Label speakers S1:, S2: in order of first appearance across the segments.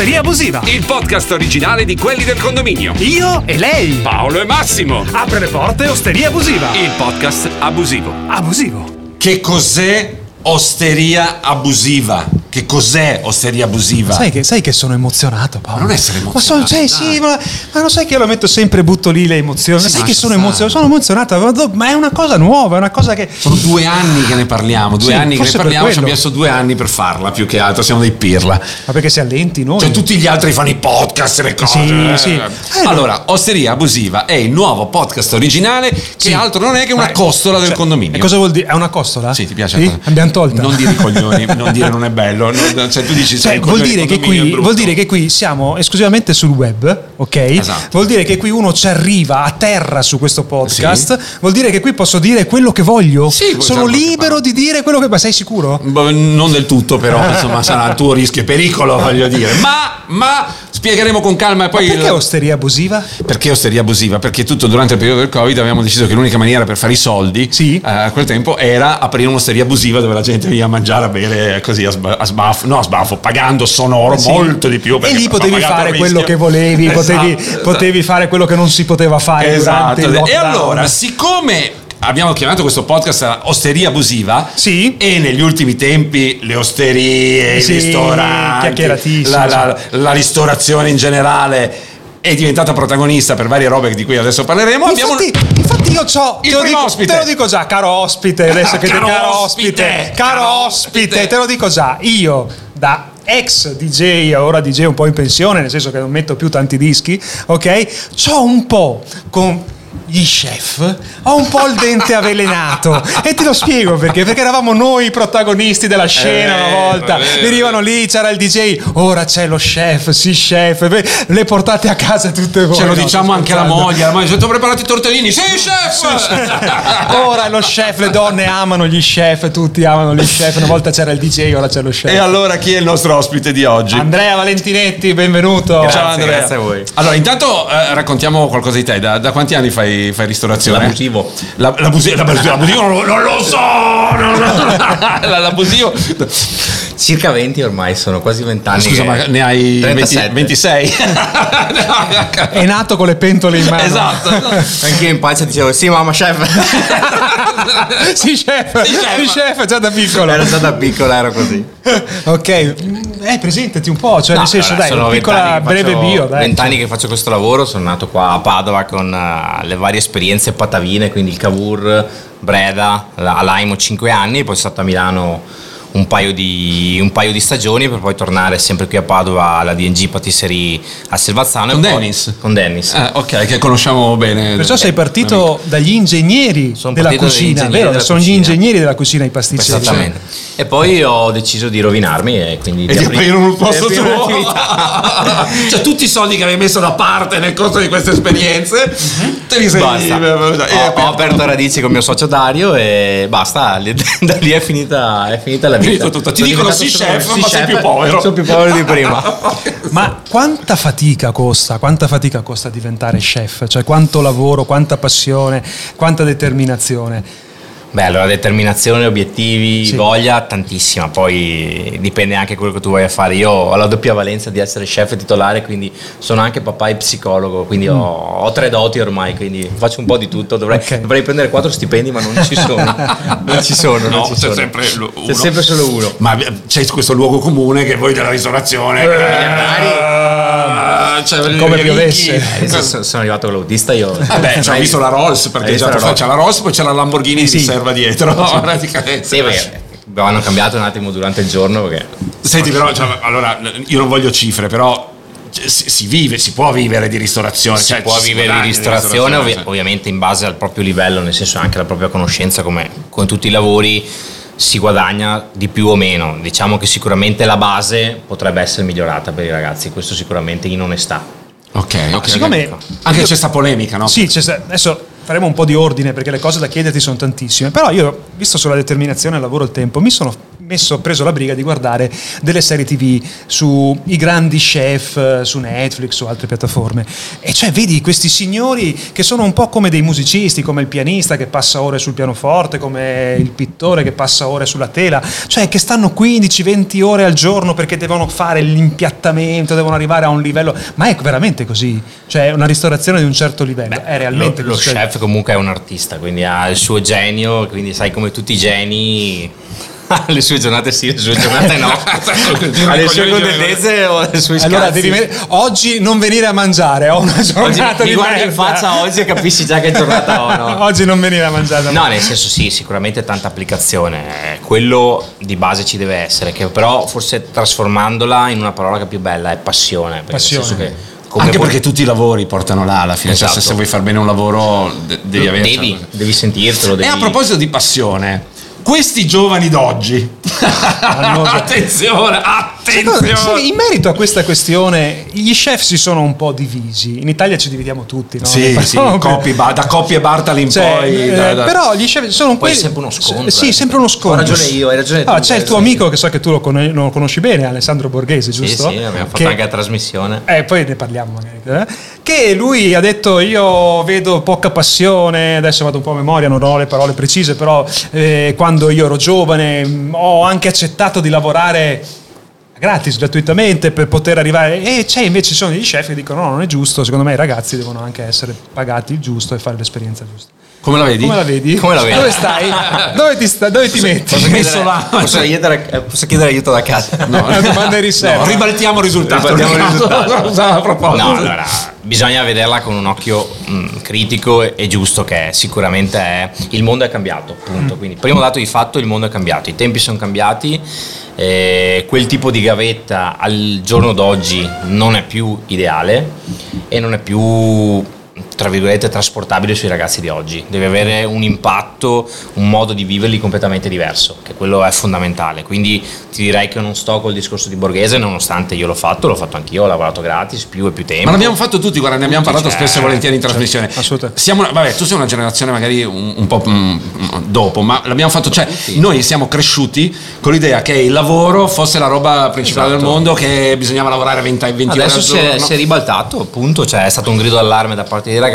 S1: Osteria Abusiva.
S2: Il podcast originale di quelli del condominio.
S1: Io e lei.
S2: Paolo e Massimo.
S1: Apre le porte Osteria Abusiva.
S2: Il podcast abusivo.
S1: Abusivo.
S3: Che cos'è osteria abusiva? Che cos'è osteria abusiva?
S4: Sai che, sai che sono emozionato, Paolo.
S3: Ma non essere
S4: Ma, sono,
S3: emozionato,
S4: cioè, sì, ma, ma lo sai che io lo metto sempre, butto lì le emozioni.
S3: Sì,
S4: sai
S3: ma
S4: che sono emozionato, sono emozionato, ma ma è una cosa nuova, è una cosa che.
S3: Sono due anni che ne parliamo, due
S4: Sì,
S3: anni che ne parliamo, ci abbiamo messo due anni per farla, più che altro, siamo dei pirla.
S4: Ma perché si allenti noi?
S3: Cioè tutti gli altri fanno i podcast e le cose.
S4: Sì,
S3: eh.
S4: sì. Eh,
S3: allora, Osteria Abusiva è il nuovo podcast originale che altro non è che una
S4: Ma-
S3: costola del
S4: cioè,
S3: condominio.
S4: E cosa vuol dire? È una costola?
S3: Sì, ti piace?
S4: Sì? Abbiamo tolta.
S3: Non dire coglioni, non dire non è bello. non- cioè tu dici
S4: Cioè, vuol, dire qui, vuol dire che qui siamo esclusivamente sul web, ok?
S3: Esatto.
S4: Vuol dire che qui uno ci arriva a terra su questo podcast. Vuol dire che qui posso dire quello che voglio.
S3: Sì,
S4: Sono
S3: che
S4: libero di dire quello che. Ma sei sicuro?
S3: Boh, Non del tutto, però, insomma, sarà il tuo rischio e pericolo, voglio dire. Ma, ma spiegheremo con calma e poi.
S4: Perché
S3: il-
S4: osteria abusiva?
S3: Perché osteria abusiva? Perché tutto durante il periodo del Covid avevamo deciso che l'unica maniera per fare i soldi
S4: Sì.
S3: eh, a quel tempo era aprire un'osteria abusiva dove la gente veniva a mangiare, a bere così a, sba- a sbaffo, no a sbaffo, pagando sonoro
S4: Sì.
S3: molto di più.
S4: E lì potevi fare quello che volevi, potevi,
S3: Esatto,
S4: potevi fare quello che non si poteva fare
S3: Esatto. E allora, siccome abbiamo chiamato questo podcast Osteria Abusiva
S4: Sì.
S3: e negli ultimi tempi le osterie, i
S4: Sì,
S3: ristoranti,
S4: chiacchieratissimo,
S3: la, la- la ristorazione in generale è diventata protagonista per varie robe di cui adesso parleremo. abbiamo
S4: Infatti, infatti io c'ho,
S3: Il
S4: te lo, dico,
S3: ospite.
S4: te lo dico già, caro ospite, adesso che
S3: Caro
S4: te, caro
S3: ospite,
S4: caro ospite. te lo dico già, io da ex DJ, ora DJ un po' in pensione, nel senso che non metto più tanti dischi, ok? C'ho un po' con gli chef, ho un po' il dente avvelenato e te lo spiego perché, perché eravamo noi i protagonisti della scena una
S3: vero,
S4: volta, venivano lì, c'era il DJ, ora c'è lo chef, sì chef, beh, le portate a casa tutte voi.
S3: Ce lo
S4: no,
S3: diciamo anche alla
S4: scherzando.
S3: moglie, la moglie dice, "Ti ho preparato i tortellini, sì chef!
S4: Ora lo chef, le donne amano gli chef, tutti amano gli chef. Una volta c'era il DJ, ora c'è lo chef.
S3: e allora chi è il nostro ospite di oggi?
S4: Andrea Valentinetti, benvenuto.
S3: Ciao Andrea.
S5: grazie a voi.
S3: Allora, intanto eh, raccontiamo qualcosa di te. Da, da quanti anni fai, fai ristorazione?
S5: L'abusivo.
S3: La- l'abusivo, l'abusivo, l'abusivo non, lo- non so! non La- l'abusivo.
S5: Circa 20 ormai, sono quasi 20 anni.
S3: Scusa, ma ne hai 20
S5: 37.
S3: 26?
S4: È nato con le pentole in mano.
S3: esatto.
S5: Anch'io in pancia dicevo, sì mamma chef.
S4: sì, chef.
S3: Sì, chef.
S4: Sì, chef, già da piccolo.
S5: Ero già da piccola, ero così.
S4: ok, eh, presentati un po', cioè
S5: No,
S4: nel senso,
S5: allora,
S4: dai,
S5: sono
S4: una piccola breve
S5: faccio-
S4: bio.
S5: Vent'anni che faccio questo lavoro, sono nato qua a Padova con eh, le varie esperienze patavine, quindi il Cavour, Breda, la- a Laimo 5 anni, poi sono stato a Milano un paio, di, un paio di stagioni per poi tornare sempre qui a Padova alla DNG Patisserie a Selvazzano.
S3: Con
S5: e poi-
S3: Dennis?
S5: Con Dennis.
S3: Eh, ok, che conosciamo bene.
S4: Perciò sei partito dagli ingegneri
S5: Sono
S4: della cucina,
S5: ingegneri
S4: vero?
S5: della
S4: Sono gli
S5: cucina.
S4: ingegneri della cucina i pasticceri.
S5: Esattamente. E poi ho deciso di rovinarmi e quindi
S3: E di aprire un posto
S5: di
S3: tuo. cioè, tutti i soldi che avevi messo da parte nel corso di queste esperienze, te li sei
S5: Basta.
S3: e
S5: Ho, ho aperto radici con mio socio Dario e basta, da lì è finita, è finita la
S3: Finito tutto. Ti dicono sì, chef, ma sei più povero.
S5: Sono più povero di prima.
S4: Ma quanta fatica costa? Quanta fatica costa diventare chef? Cioè quanto lavoro, quanta passione, quanta determinazione?
S5: Beh, allora determinazione, obiettivi,
S4: Sì.
S5: voglia, tantissima. Poi dipende anche quello che tu vuoi fare. Io ho la doppia valenza di essere chef titolare, quindi sono anche papà e psicologo, quindi ho, ho tre doti ormai, quindi faccio un po' di tutto. Dovrei,
S4: Ok.
S5: dovrei prendere quattro stipendi, ma non ci sono. non ci sono, non
S3: No,
S5: ci
S3: c'è
S5: sono.
S3: sempre
S5: C'è sempre solo uno.
S3: Ma c'è questo luogo comune che voi della ristorazione. eh, cioè,
S4: Come piovesse.
S5: Adesso sono- sono arrivato con l'autista io.
S3: Vabbè, ci ho visto la Rolls perché
S5: Hai
S3: già
S5: la Rolls?
S3: c'è la Rolls, poi c'è la Lamborghini
S4: Sì.
S3: di serva dietro. praticamente.
S5: Sì, perché hanno cambiato un attimo durante il giorno perché
S3: Senti, però, cioè, allora, io non voglio cifre, però cioè, si, si vive, si può vivere di ristorazione.
S5: si
S3: cioè,
S5: può vivere di ristorazione, ovvi-
S3: cioè.
S5: ovviamente in base al proprio livello, nel senso anche la propria conoscenza, come con tutti i lavori si guadagna di più o meno. Diciamo che sicuramente la base potrebbe essere migliorata per i ragazzi, questo sicuramente in onestà.
S3: Ok, ok.
S4: Siccome-.
S3: Anche c'è sta polemica, no?
S4: Sì, c'è sta- adesso faremo un po' di ordine perché le cose da chiederti sono tantissime, però io, visto sulla determinazione, il lavoro, il tempo, mi sono messo, preso la briga di guardare delle serie tv sui grandi chef, su Netflix, su altre piattaforme. E cioè vedi questi signori che sono un po' come dei musicisti, come il pianista che passa ore sul pianoforte, come il pittore che passa ore sulla tela, cioè che stanno 15-20 ore al giorno perché devono fare l'impiattamento, devono arrivare a un livello... Ma è veramente così? Cioè una ristorazione di un certo livello? è realmente
S5: lo, lo chef comunque è un artista, quindi ha il suo genio, quindi sai come tutti i geni alle sue giornate sì, alle sue giornate no. alle sue contentezze o alle sue scazzi.
S4: Allora, devi ve- oggi non venire a mangiare, ho una
S5: Oggi
S4: giornata
S5: mi
S4: di
S5: guardi in faccia oggi e capisci già che giornata ho, no?
S4: oggi non venire a mangiare.
S5: No, nel senso sì, sicuramente tanta applicazione. Eh, Quello di base ci deve essere, che però forse trasformandola in una parola che è più bella è passione.
S4: Passione.
S5: senso che come
S3: Anche
S5: puoi-
S3: perché tutti i lavori portano là alla fine. Cioè, se-
S5: Esatto.
S3: se vuoi far bene un lavoro, de- devi avere.
S5: devi, devi sentirtelo. Devi...
S3: E a proposito di passione, questi giovani d'oggi. attenzione,
S4: Secondo-
S3: attenzione.
S4: sì, in merito a questa questione, gli chef si sono un po' divisi. In Italia ci dividiamo tutti, no?
S3: Sì, sì, Ba- da Coppi e Bartali in
S4: Cioè,
S3: poi.
S4: eh,
S3: da- da-
S4: però gli chef sono
S5: Poi
S4: quelli.
S5: è sempre uno scontro,
S4: Sì,
S5: eh.
S4: sempre uno scontro.
S5: Ho ragione io, hai ragione tu,
S4: Ah, c'è
S5: hai
S4: il tuo
S5: ragione
S4: amico che so che tu lo, con- lo conosci bene, Alessandro Borghese,
S5: Sì,
S4: giusto?
S5: sì, abbiamo fatto
S4: Che-
S5: anche la trasmissione.
S4: Eh, poi ne parliamo magari. eh. Che lui ha detto: Io vedo poca passione. Adesso vado un po' a memoria, non ho le parole precise, però eh, quando io ero giovane mh, ho anche accettato di lavorare gratis, gratuitamente per poter arrivare. E c'è invece sono degli chef che dicono: No, non è giusto. Secondo me i ragazzi devono anche essere pagati il giusto e fare l'esperienza giusta.
S3: Come la vedi?
S4: Come la vedi?
S5: Come la vedi?
S4: Dove stai? Dove ti, sta- dove ti metti?
S5: Posso
S3: messo
S5: chiedere,
S3: là.
S5: posso chiedere, eh, posso chiedere aiuto da casa?
S4: Una domanda in
S3: No,
S4: riserva.
S3: ribaltiamo il risultato.
S5: Ribaltiamo il risultato.
S3: Cosa a proposito?
S5: No, allora, bisogna vederla con un occhio mh, critico e, e giusto che è. sicuramente è. Il mondo è cambiato, punto. Quindi, primo dato di fatto, il mondo è cambiato, i tempi sono cambiati, eh, quel tipo di gavetta al giorno d'oggi non è più ideale e non è più tra virgolette trasportabile sui ragazzi di oggi deve avere un impatto un modo di viverli completamente diverso che quello è fondamentale quindi ti direi che non sto col discorso di Borghese nonostante io l'ho fatto l'ho fatto anch'io ho lavorato gratis più e più tempo
S3: Ma l'abbiamo fatto tutti, guarda, ne abbiamo
S5: Tutti,
S3: parlato
S5: certo,
S3: spesso e volentieri in trasmissione.
S4: assolutamente.
S3: Siamo, vabbè, tu sei una generazione magari un, un po' mm, dopo, ma l'abbiamo fatto, cioè noi siamo cresciuti con l'idea che il lavoro fosse la roba principale
S5: Esatto.
S3: del mondo, che bisognava lavorare 20, 20 ore
S5: Adesso
S3: al
S5: è,
S3: giorno.
S5: si è ribaltato, appunto, cioè è stato un grido d'allarme da parte dei ragazzi.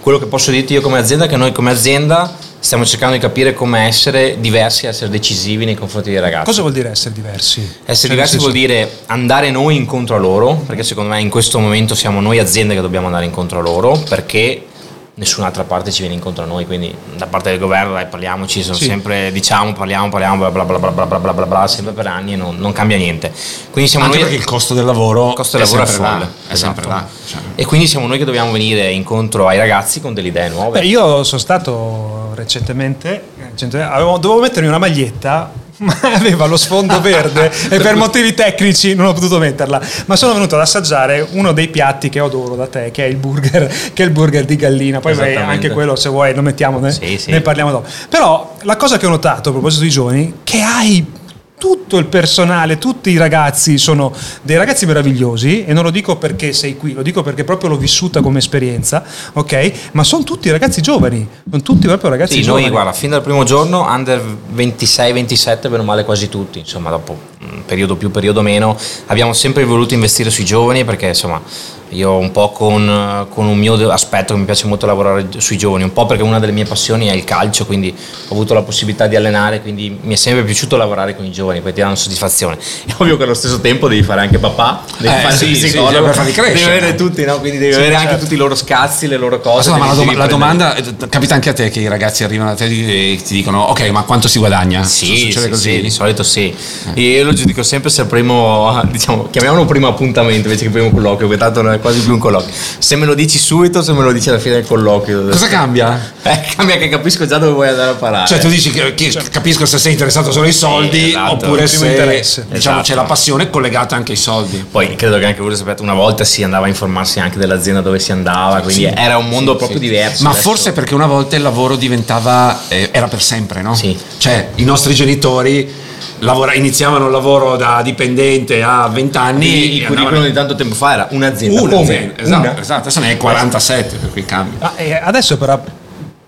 S5: Quello che posso dirti io come azienda è che noi come azienda stiamo cercando di capire come essere diversi, essere decisivi nei confronti dei ragazzi.
S4: Cosa vuol dire essere diversi?
S5: Essere
S4: Cioè,
S5: diversi vuol dire andare noi incontro a loro, perché secondo me in questo momento siamo noi aziende che dobbiamo andare incontro a loro, perché nessun'altra parte ci viene incontro a noi, quindi da parte del governo dai parliamoci, sono
S4: sì.
S5: sempre diciamo parliamo, parliamo, bla bla bla bla bla bla bla, bla sempre per anni e non, non cambia niente. Quindi siamo
S3: Anche
S5: noi
S3: perché il costo del lavoro,
S5: costo del è, lavoro
S3: sempre è,
S5: folle, là,
S3: è sempre
S5: esatto.
S3: là. Cioè.
S5: E quindi siamo noi che dobbiamo venire incontro ai ragazzi con delle idee nuove.
S4: Beh, io sono stato recentemente, recentemente avevo, dovevo mettermi una maglietta aveva lo sfondo verde e per motivi tecnici non ho potuto metterla. Ma sono venuto ad assaggiare uno dei piatti che adoro da te, che è il burger, che è il burger di gallina. Poi
S5: Esattamente.
S4: anche quello, se vuoi, lo mettiamo, ne,
S5: Sì, sì.
S4: ne parliamo dopo. Però la cosa che ho notato a proposito di giovani, che hai tutto il personale, tutti i ragazzi sono dei ragazzi meravigliosi e non lo dico perché sei qui, lo dico perché proprio l'ho vissuta come esperienza, ok? Ma sono tutti ragazzi giovani, sono tutti proprio ragazzi
S5: Sì,
S4: giovani.
S5: noi guarda, fin dal primo giorno, under 26-27, bene o male quasi tutti, insomma dopo un periodo più, periodo meno, abbiamo sempre voluto investire sui giovani perché insomma io un po' con, con un mio aspetto che mi piace molto lavorare sui giovani, un po' perché una delle mie passioni è il calcio, quindi ho avuto la possibilità di allenare, quindi mi è sempre piaciuto lavorare con i giovani, perché ti danno soddisfazione. È ovvio che allo stesso tempo devi fare anche papà, devi
S3: Eh,
S5: fare
S3: sì,
S5: il
S3: sì,
S5: psicologo,
S3: sì, per farli crescere.
S5: devi avere tutti, no? quindi devi avere anche tutti i loro scazzi, le loro cose.
S3: Ascolta, ma la, dom- la domanda eh, capita anche a te che i ragazzi arrivano a te e ti dicono ok ma quanto si guadagna?
S5: Sì,
S3: Succede
S5: sì,
S3: così?
S5: sì, di solito sì. Io lo giudico sempre se il primo, diciamo, chiamiamolo primo appuntamento invece che primo colloquio, perché tanto non è quasi più un colloquio. Se me lo dici subito, se me lo dici alla fine del colloquio.
S3: Cosa cambia?
S5: Eh, cambia che capisco già dove vuoi andare a parare.
S3: Cioè tu dici che, che capisco se sei interessato solo ai soldi
S5: esatto.
S3: oppure se
S4: interesse.
S3: diciamo,
S5: Esatto.
S3: c'è la passione collegata anche ai soldi.
S5: Poi credo che anche voi lo sapete, una volta si andava a informarsi anche dell'azienda dove si andava, quindi era un mondo proprio diverso.
S3: Ma
S5: Adesso-
S3: forse perché una volta il lavoro diventava eh, era per sempre, no?
S5: Sì.
S3: Cioè i nostri genitori lavora- iniziavano il lavoro da dipendente a 20 anni
S5: il
S3: e
S5: curriculum
S3: andavano-
S5: di tanto tempo fa era un'azienda. un'azienda,
S3: esatto,
S5: una.
S3: esatto, adesso ne hai 47 per cui cambia.
S4: Ah, e adesso per,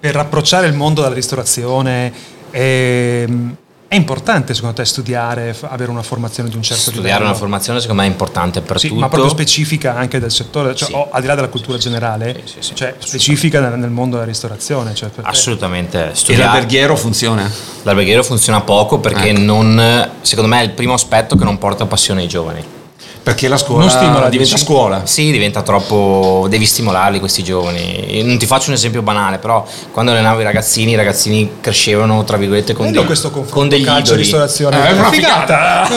S4: per approcciare il mondo della ristorazione, ehm, È importante secondo te studiare, avere una formazione di un certo
S5: Studiare
S4: livello?
S5: una formazione secondo me è importante per
S4: Sì,
S5: tutto.
S4: ma proprio specifica anche del settore, cioè,
S5: Sì.
S4: o al di là della cultura generale,
S5: Sì, sì, sì,
S4: cioè specifica nel, nel mondo della ristorazione. Cioè
S5: Assolutamente.
S3: E
S5: Studiare.
S3: l'alberghiero funziona?
S5: L'alberghiero funziona poco perché
S3: Ecco.
S5: non, secondo me è il primo aspetto che non porta passione ai giovani.
S3: Perché la scuola
S4: Non stimola,
S3: diventa
S4: dici?
S3: scuola.
S5: Sì, diventa troppo. devi stimolarli questi giovani. Io Non ti faccio un esempio banale, però quando allenavo i ragazzini, i ragazzini crescevano, tra virgolette, con, dei-
S4: questo confronto
S5: con degli
S4: calcio
S5: idoli.
S4: ristorazione.
S3: Eh, è una
S4: Una figata,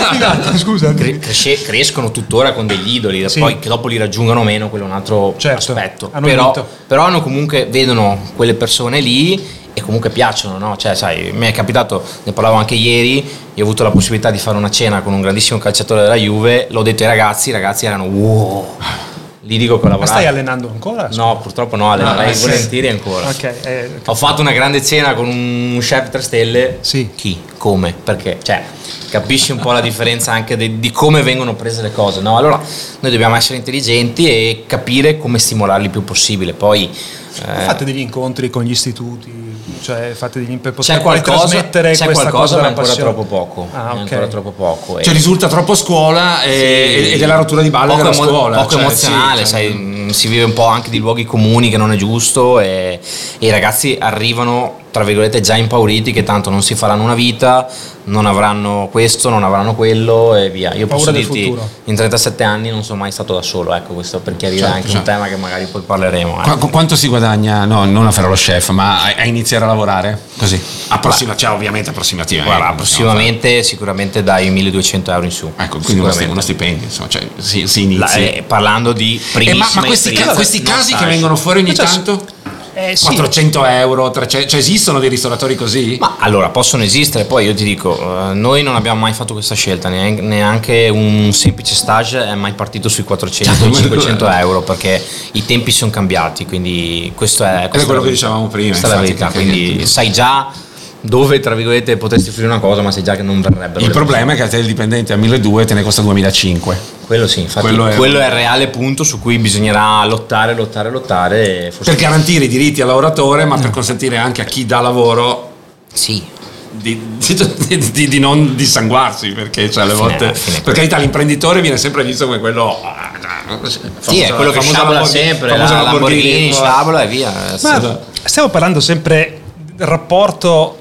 S4: scusa.
S5: Cre- cresce- crescono tuttora con degli idoli,
S4: Sì.
S5: poi che dopo li raggiungano meno, quello è un altro
S4: Certo,
S5: aspetto.
S4: hanno
S5: Però,
S4: vinto.
S5: però hanno comunque, vedono quelle persone lì e comunque piacciono, no? Cioè, sai, mi è capitato, ne parlavo anche ieri, io ho avuto la possibilità di fare una cena con un grandissimo calciatore della Juve, l'ho detto ai ragazzi, i ragazzi erano wow. Lì dico che ho
S4: Ma
S5: lavorato.
S4: stai allenando ancora?
S5: No, purtroppo no, allenerei
S4: Ah, sì.
S5: volentieri ancora.
S4: Ok, eh,
S5: Ho fatto una grande cena con un chef 3 stelle.
S4: Sì.
S5: Chi? Come? Perché? Cioè, capisci un po' la differenza anche di, di come vengono prese le cose, no? Allora, noi dobbiamo essere intelligenti e capire come stimolarli il più possibile. Poi eh,
S4: fate degli incontri con gli istituti, cioè fate degli per poter
S5: c'è qualcosa,
S4: trasmettere
S5: c'è
S4: questa
S5: qualcosa
S4: cosa
S5: ma è ancora troppo poco.
S4: Ah,
S5: È
S4: ok.
S5: ancora troppo poco.
S3: Cioè risulta troppo scuola e,
S5: Sì.
S3: ed è la rottura di balle
S5: poco,
S3: della
S5: emo-
S3: scuola.
S5: poco
S3: cioè,
S5: emozionale,
S3: sì, cioè,
S5: sai, mh, si vive un po' anche di luoghi comuni che non è giusto e, e i ragazzi arrivano tra virgolette già impauriti che tanto non si faranno una vita, non avranno questo, non avranno quello e via. Io
S4: Paura
S5: posso dirti
S4: futuro.
S5: in 37 anni non sono mai stato da solo, ecco questo per chiarire
S3: Certo,
S5: anche un
S3: certo.
S5: tema che magari poi parleremo. eh.
S3: Qua- quanto si guadagna? No, non a fare lo chef, ma a, a iniziare a lavorare? Così. Approssima, cioè ovviamente approssimativamente.
S5: Guarda,
S3: non possiamo
S5: approssimativamente sicuramente dai 1200 euro in su.
S3: Ecco, quindi uno, stipendio, insomma, cioè si, si
S5: La-
S3: inizia.
S5: eh, parlando di
S3: Eh,
S5: primissima
S3: ma, ma questi, ca- questi casi che vengono fuori ogni
S4: Cioè,
S3: tanto?
S4: Eh, sì.
S3: 400 euro, 300, cioè esistono dei ristoratori così?
S5: Ma allora possono esistere, poi io ti dico, eh, noi non abbiamo mai fatto questa scelta, neanche, un semplice stage è mai partito sui 400-500 euro perché i tempi sono cambiati, quindi questo è, questo
S3: quello
S5: è-
S3: che dicevamo prima,
S5: Questa è la
S3: infatti,
S5: verità, quindi sai già dove tra virgolette potresti offrire una cosa, ma sai già che non verrebbero.
S3: Il
S5: le
S3: problema è che a te il dipendente a 1200 te ne costa 2005.
S5: persone. Quello sì, infatti
S3: Quello
S5: quello
S3: è-
S5: è, il reale punto su cui bisognerà lottare, lottare, lottare. Forse
S3: Per garantire i diritti al lavoratore, ma per consentire anche a chi dà lavoro
S5: sì,
S3: di, di- di- di non dissanguarsi perché cioè, alle volte
S5: fine.
S3: per carità l'imprenditore viene sempre visto come quello ah,
S5: sì, è quello che sciabola sempre, la Lamborghini, sciabola e via.
S4: Ma stiamo parlando sempre del rapporto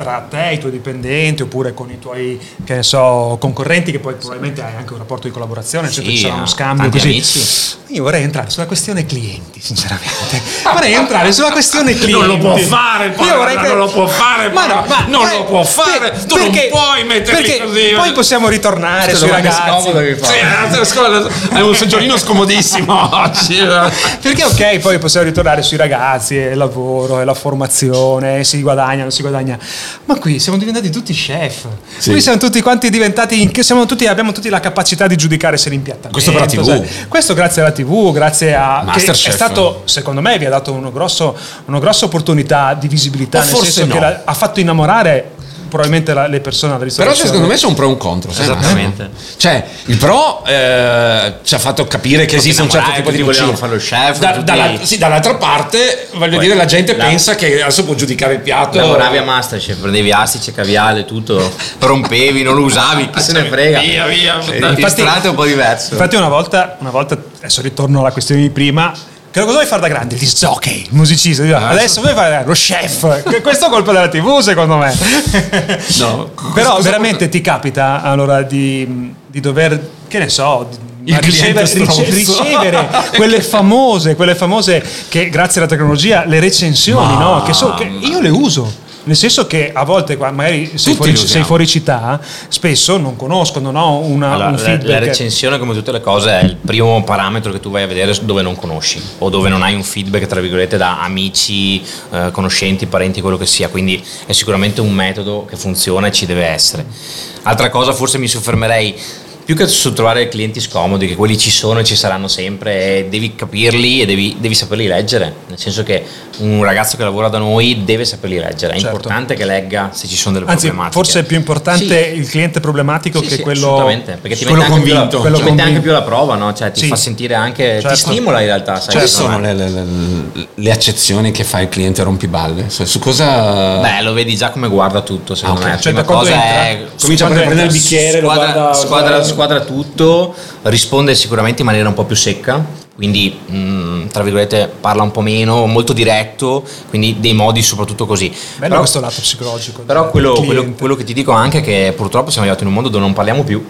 S4: tra te e i tuoi dipendenti oppure con i tuoi che ne so, concorrenti che poi probabilmente hai anche un rapporto di collaborazione,
S5: Sì,
S4: ci sarà uno
S5: eh,
S4: scambio così.
S5: amici.
S4: Io vorrei entrare sulla questione clienti, sinceramente. vorrei entrare sulla questione clienti.
S3: Non lo può fare povero,
S4: vorrei che-
S3: non lo può fare,
S4: Ma no, ma
S3: non
S4: eh,
S3: lo può fare,
S4: per-
S3: tu non puoi metterli
S4: perché
S3: così.
S4: Poi possiamo ritornare sui ragazzi.
S3: Sì, eh, è un seggiolino scomodissimo oggi. eh.
S4: Perché ok, poi possiamo ritornare sui ragazzi, e il lavoro, e la formazione, si guadagna, non si guadagna. Ma qui siamo diventati tutti chef.
S3: Sì.
S4: Qui siamo tutti quanti diventati, in- siamo tutti, abbiamo tutti la capacità di giudicare se l'impiattamento.
S3: Questo per la TV.
S4: sai. Questo grazie alla TV, grazie a... che
S3: Masterchef.
S4: È stato, secondo me, vi ha dato una grossa opportunità di visibilità,
S3: O
S4: nel senso
S3: no.
S4: che la- ha fatto innamorare probabilmente la- le persone alla
S3: Però
S4: ristorazione.
S3: secondo me c'è un pro e un contro.
S5: Esattamente.
S3: Massimo? Cioè, il pro eh, ci ha fatto capire che esiste un certo tipo di cucina.
S5: fare lo chef,
S3: Da- dalla- sì, dall'altra parte, voglio
S5: Poi,
S3: dire, la gente
S5: la-
S3: pensa che adesso può giudicare il piatto.
S5: Lavoravi a Masterchef, prendevi astice, caviale, tutto, rompevi, non lo usavi, chi se ne frega.
S3: Via, via.
S5: Sì,
S3: Infatti-
S5: Il è un po' diverso.
S4: Infatti una volta, una volta, adesso ritorno alla questione di prima, che cosa vuoi fare da grande? Il jockey, il musicista. Dico, Adesso vuoi fare lo chef. Che Questo è colpa della TV secondo me.
S3: No,
S4: Però veramente ti capita allora di, di dover, che ne so... ricevere, ricevere quelle famose, quelle famose che grazie alla tecnologia, le recensioni, no? Che, so- che io le uso. Nel senso che a volte qua magari sei fuori, sei fuori città, spesso non conoscono no? Una,
S5: Allora,
S4: un
S5: la,
S4: feedback.
S5: la recensione, come tutte le cose, è il primo parametro che tu vai a vedere dove non conosci o dove non hai un feedback, tra virgolette, da amici, eh, conoscenti, parenti, quello che sia. Quindi è sicuramente un metodo che funziona e ci deve essere. Altra cosa, forse mi soffermerei più che sul trovare clienti scomodi, che quelli ci sono e ci saranno sempre, e devi capirli e devi, devi saperli leggere. Nel senso che un ragazzo che lavora da noi deve saperli leggere. È
S4: Certo.
S5: importante che legga se ci sono delle
S4: Anzi,
S5: problematiche.
S4: forse è più importante
S5: Sì.
S4: il cliente problematico
S5: Sì,
S4: che
S5: sì,
S4: quello
S5: assolutamente, perché ti mette, anche più, la,
S4: convinto. Quello
S5: ti mette anche
S4: convinto.
S5: più la prova, no? Cioè, ti
S4: Sì.
S5: fa sentire anche,
S4: Certo.
S5: ti stimola in realtà. Sai,
S3: Quali
S5: secondo
S3: sono le, le- le- le accezioni che fa il cliente rompiballe? Su, su cosa...
S5: Beh, lo vedi già come guarda tutto, secondo
S3: Ah, ok.
S5: me.
S4: Cioè,
S5: Prima
S4: da
S5: cosa
S4: entra?
S5: è
S3: Comincia a prendere il bicchiere, lo
S5: squadra,
S3: guarda...
S5: squadra, squadra tutto, risponde sicuramente in maniera un po' più secca, quindi mh, tra virgolette parla un po' meno, molto diretto, quindi dei modi soprattutto così.
S4: Bello
S5: Però-
S4: questo lato psicologico.
S5: Però quello, quello- quello che ti dico anche è che purtroppo siamo arrivati in un mondo dove non parliamo più.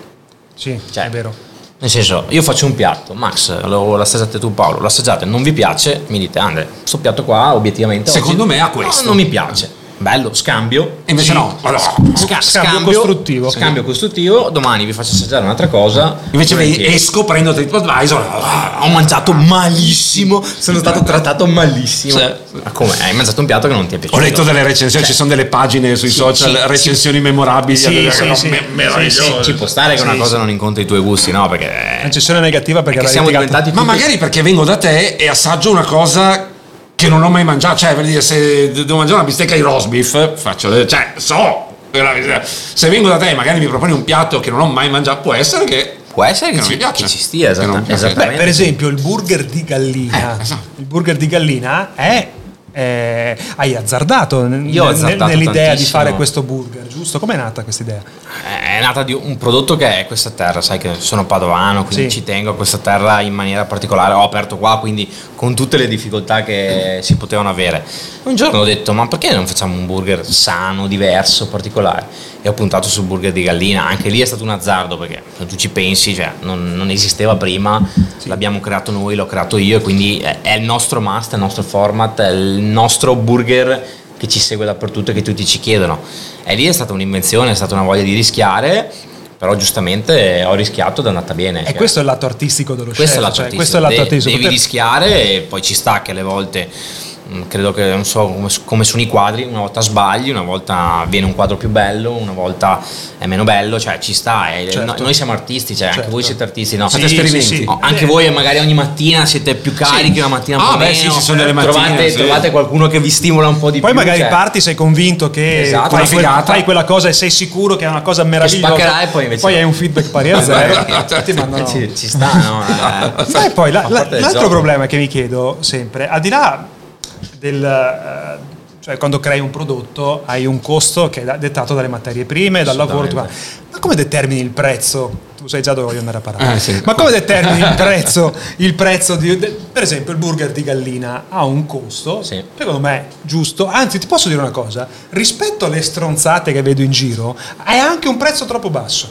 S4: Sì,
S5: Cioè,
S4: è vero.
S5: Nel senso, io faccio un piatto, Max, lo l'assaggiate tu Paolo, l'assaggiate, non vi piace, mi dite Andre, sto piatto qua obiettivamente
S3: Secondo
S5: oggi
S3: me ha
S5: no,
S3: questo."
S5: non mi piace. Bello, scambio.
S3: E invece no. Allora,
S5: Sca-
S4: Scambio costruttivo.
S5: Scambio costruttivo, domani vi faccio assaggiare un'altra cosa.
S3: invece
S5: Volentieri.
S3: esco, prendo TripAdvisor...
S5: Ah, ho mangiato malissimo, sono stato trattato malissimo.
S3: Sì.
S5: Ma come? Hai mangiato un piatto che non ti è
S3: Ho
S5: piaciuto?
S3: letto delle recensioni, ci sono delle pagine sui social,
S5: sì,
S3: recensioni memorabili.
S4: Sì, sì, sì.
S3: me- meravigliose.
S5: Ci può stare che una
S4: Sì,
S5: cosa
S4: sì.
S5: non incontri i tuoi gusti, no? Perché,
S4: Recensione negativa perché,
S5: siamo diventati
S3: Ma magari perché vengo da te e assaggio una cosa che non ho mai mangiato. Cioè, per dire, se devo mangiare una bistecca di roast beef, faccio. Cioè, so. Se vengo da te e magari mi proponi un piatto che non ho mai mangiato, può essere che.
S5: Può essere che,
S3: Che non
S5: ci,
S3: mi piace.
S5: che ci stia, esattamente.
S4: Beh, per esempio il burger di gallina.
S3: Eh, esatto.
S4: Il burger di gallina è. Eh, hai azzardato,
S5: Io ho azzardato
S4: nell'idea di
S5: tantissimo.
S4: fare questo burger, giusto? Com'è nata questa idea?
S5: È nata di un prodotto che è questa terra, sai che sono padovano, quindi
S4: Sì.
S5: ci tengo a questa terra in maniera particolare. Ho aperto qua, quindi con tutte le difficoltà che si potevano avere. Un giorno ho detto: Ma perché non facciamo un burger sano, diverso, particolare? E ho puntato sul burger di gallina. Anche lì è stato un azzardo perché se tu ci pensi, cioè, non, non esisteva prima, l'abbiamo creato noi, l'ho creato io, e quindi è, è il nostro must, è il nostro format, è il nostro burger che ci segue dappertutto e che tutti ci chiedono. E lì è stata un'invenzione, è stata una voglia di rischiare, però giustamente ho rischiato ed è andata bene.
S4: E
S5: Cioè,
S4: questo è il lato artistico dello
S5: questo
S4: chef.
S5: è lato
S4: cioè,
S5: artistico.
S4: questo è il lato artistico.
S5: Devi rischiare e poi ci sta che alle volte credo che non so come, sono i quadri, una volta sbagli, una volta viene un quadro più bello, una volta è meno bello, cioè ci sta. e
S4: Certo.
S5: no- noi siamo artisti, cioè anche
S4: Certo.
S5: voi siete artisti, no?
S3: Fate
S4: Sì,
S3: esperimenti.
S4: sì, sì.
S5: No, anche
S4: Eh,
S5: voi magari ogni mattina siete più carichi, una mattina un
S3: Ah,
S5: po'
S3: beh,
S5: meno,
S3: sì, ci sono delle
S5: trovate,
S3: mattine, sì.
S5: trovate qualcuno che vi stimola un po' di
S4: Poi
S5: più.
S4: magari
S5: cioè,
S4: parti, sei convinto che
S5: Esatto,
S4: fai,
S3: una
S4: quel-
S3: figata.
S4: fai quella cosa e sei sicuro che è una cosa meravigliosa.
S5: spaccherà e poi invece no.
S4: hai un feedback pari a zero. ti mandano-
S5: ci, ci sta, no? Eh,
S4: poi l'altro
S5: gioco.
S4: problema che mi chiedo sempre, al di là del... eh, cioè quando crei un prodotto hai un costo che è dettato dalle materie prime, dal lavoro, tu- ma come determini il prezzo? Tu sai già dove voglio andare a parlare.
S3: Eh, sì.
S4: Ma come determini il prezzo? Il prezzo di, per esempio il burger di gallina ha un costo,
S5: Sì.
S4: secondo me giusto, anzi ti posso dire una cosa, rispetto alle stronzate che vedo in giro, è anche un prezzo troppo basso.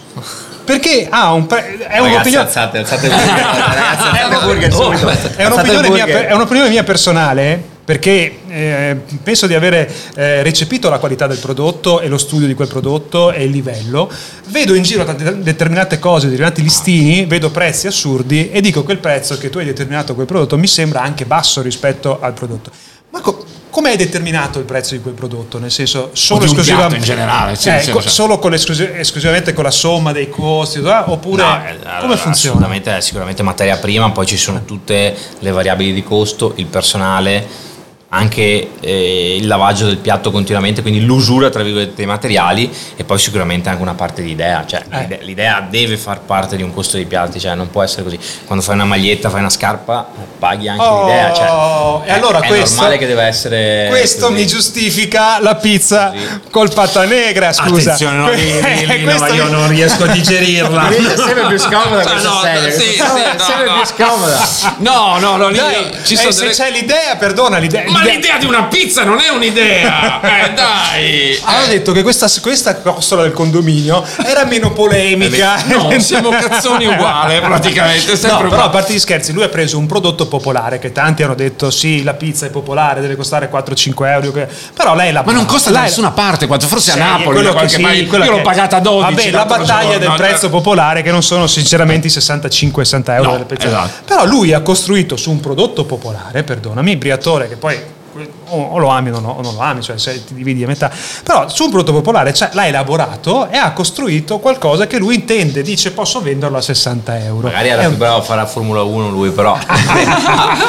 S4: Perché ha un pre- è
S5: Ragazzi,
S4: un'opinione
S5: alzate, alzate alzate
S4: Oh,
S5: subito.
S4: è
S5: Alzate il
S4: un'opinione, mia,
S5: burger.
S4: è un'opinione mia personale perché eh, penso di avere eh, recepito la qualità del prodotto e lo studio di quel prodotto e il livello. Vedo in giro tante- determinate cose, determinati listini, vedo prezzi assurdi e dico che il prezzo che tu hai determinato a quel prodotto mi sembra anche basso rispetto al prodotto. Ma co- come hai determinato il prezzo di quel prodotto? Nel senso, solo
S3: O di un
S4: esclusiva-
S3: piatto in generale, sì,
S4: eh, co- solo con esclusivamente con la somma dei costi, eh, oppure
S5: No, eh,
S4: come funziona?
S5: Assolutamente, sicuramente materia prima, poi ci sono tutte le variabili di costo, il personale, anche eh, il lavaggio del piatto continuamente, quindi l'usura tra virgolette dei materiali e poi sicuramente anche una parte di idea, cioè
S4: Eh.
S5: l'ide- l'idea deve far parte di un costo dei piatti, cioè non può essere così. Quando fai una maglietta, fai una scarpa, paghi anche
S4: Oh,
S5: l'idea, cioè
S4: e allora
S5: è, è
S4: questo-
S5: normale che deve essere
S4: Questo
S5: così.
S4: mi giustifica la pizza
S5: Così.
S4: col pata negra, scusa.
S3: Attenzione, no, lì, lì, lì, no, io
S4: mi-
S3: non riesco a digerirla.
S5: È sempre più scomoda
S3: Cioè,
S5: questa
S3: no,
S5: serie,
S3: sì, sì, no,
S5: sempre
S3: no.
S5: più scomoda.
S3: No, no, no, lì
S4: Dai,
S3: ci
S4: eh,
S3: sono
S4: se
S3: delle-
S4: c'è l'idea, perdona l'idea.
S3: Ma
S4: l'idea-
S3: l'idea di una pizza non è un'idea! Eh, dai!
S4: Hanno detto che questa, questa costola del condominio era meno polemica.
S3: No, siamo cazzoni uguali praticamente.
S4: No,
S3: Sempre
S4: però a parte gli scherzi, lui ha preso un prodotto popolare che tanti hanno detto sì, la pizza è popolare, deve costare 4-5 euro. che- Però lei l'ha
S3: Ma non costa da nessuna parte, quanto forse a
S4: Sì,
S3: Napoli,
S4: quello
S3: qualche
S4: sì,
S3: mai- io l'ho
S4: che-
S3: pagata a 12.
S4: Vabbè, la battaglia del
S3: cioè-
S4: prezzo popolare, che non sono sinceramente i 65-60 euro
S3: No,
S4: delle
S3: esatto.
S4: Però lui ha costruito su un prodotto popolare, perdonami, Briatore, che poi o, o lo ami o, no- o non lo ami, cioè se ti dividi a metà. Però su un prodotto popolare cioè, l'ha elaborato e ha costruito qualcosa che lui intende, dice posso venderlo a 60 euro.
S5: Magari era
S4: È
S5: più
S4: un-
S5: bravo a fare la Formula 1 lui, però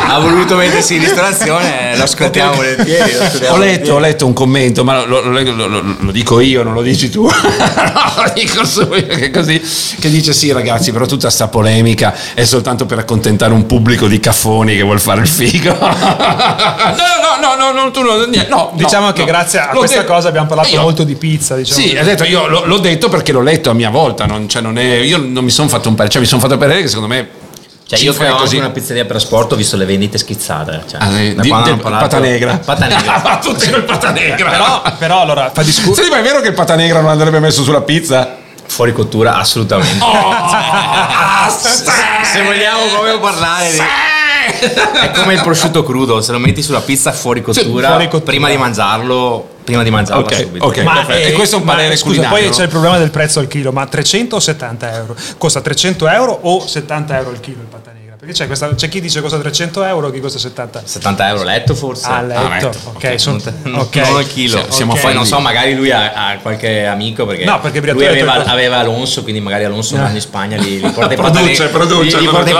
S5: ha voluto mettersi in ristorazione, lo ascoltiamo volentieri. lo ascoltiamo
S3: Ho letto, ho letto un commento, ma lo, lo- lo- lo- lo dico io, non lo dici tu. No, lo dico su che così, che dice sì ragazzi, però tutta sta polemica è soltanto per accontentare un pubblico di caffoni che vuol fare il figo. No, no, no, no, no, tu non, niente, no,
S4: Diciamo
S3: no,
S4: che
S3: no.
S4: grazie a
S3: L'ho
S4: questa
S3: detto-
S4: cosa abbiamo parlato
S3: io-
S4: molto di pizza. Diciamo.
S3: Sì, ha detto, io l'ho, l'ho detto perché l'ho letto a mia volta, non, cioè non è, io non mi sono fatto un parere, cioè mi sono fatto parere che secondo me...
S5: Cioè, io che ho
S3: così-
S5: una pizzeria per asporto ho visto le vendite schizzate. Cioè,
S3: Ah, eh,
S5: da
S3: di- del pata negra.
S5: Pata negra.
S3: Va tutti col pata negra.
S4: Però, però allora fa discutere.
S3: Senti, ma è vero che il pata negra non andrebbe messo sulla pizza?
S5: Fuori cottura, assolutamente.
S3: Oh,
S5: Se vogliamo proprio parlare di... È come il prosciutto crudo, se lo metti sulla pizza fuori cottura,
S4: fuori cottura.
S5: prima di mangiarlo, prima di mangiarlo
S3: Ok,
S5: subito.
S3: ok. perfetto. E questo è un
S4: ma,
S3: parere
S4: scusa,
S3: culinario,
S4: poi c'è il problema del prezzo al chilo, ma 300 o 70 euro? Costa 300 euro o 70 euro il chilo il pata negra? Perché c'è, questa- c'è chi dice costa 300 euro, chi costa 70
S5: 70 euro letto forse?
S4: Ah, letto.
S3: letto.
S4: ok, son-
S5: Non-
S4: ok.
S5: non al chilo.
S3: Siamo-
S5: Poi non so, magari lui ha, ha qualche amico perché,
S4: No, perché
S5: lui aveva, aveva Alonso, quindi magari Alonso andando in Spagna gli, gli porta i
S3: Produce,
S5: patanegra
S3: produce,
S5: gli, gli porta i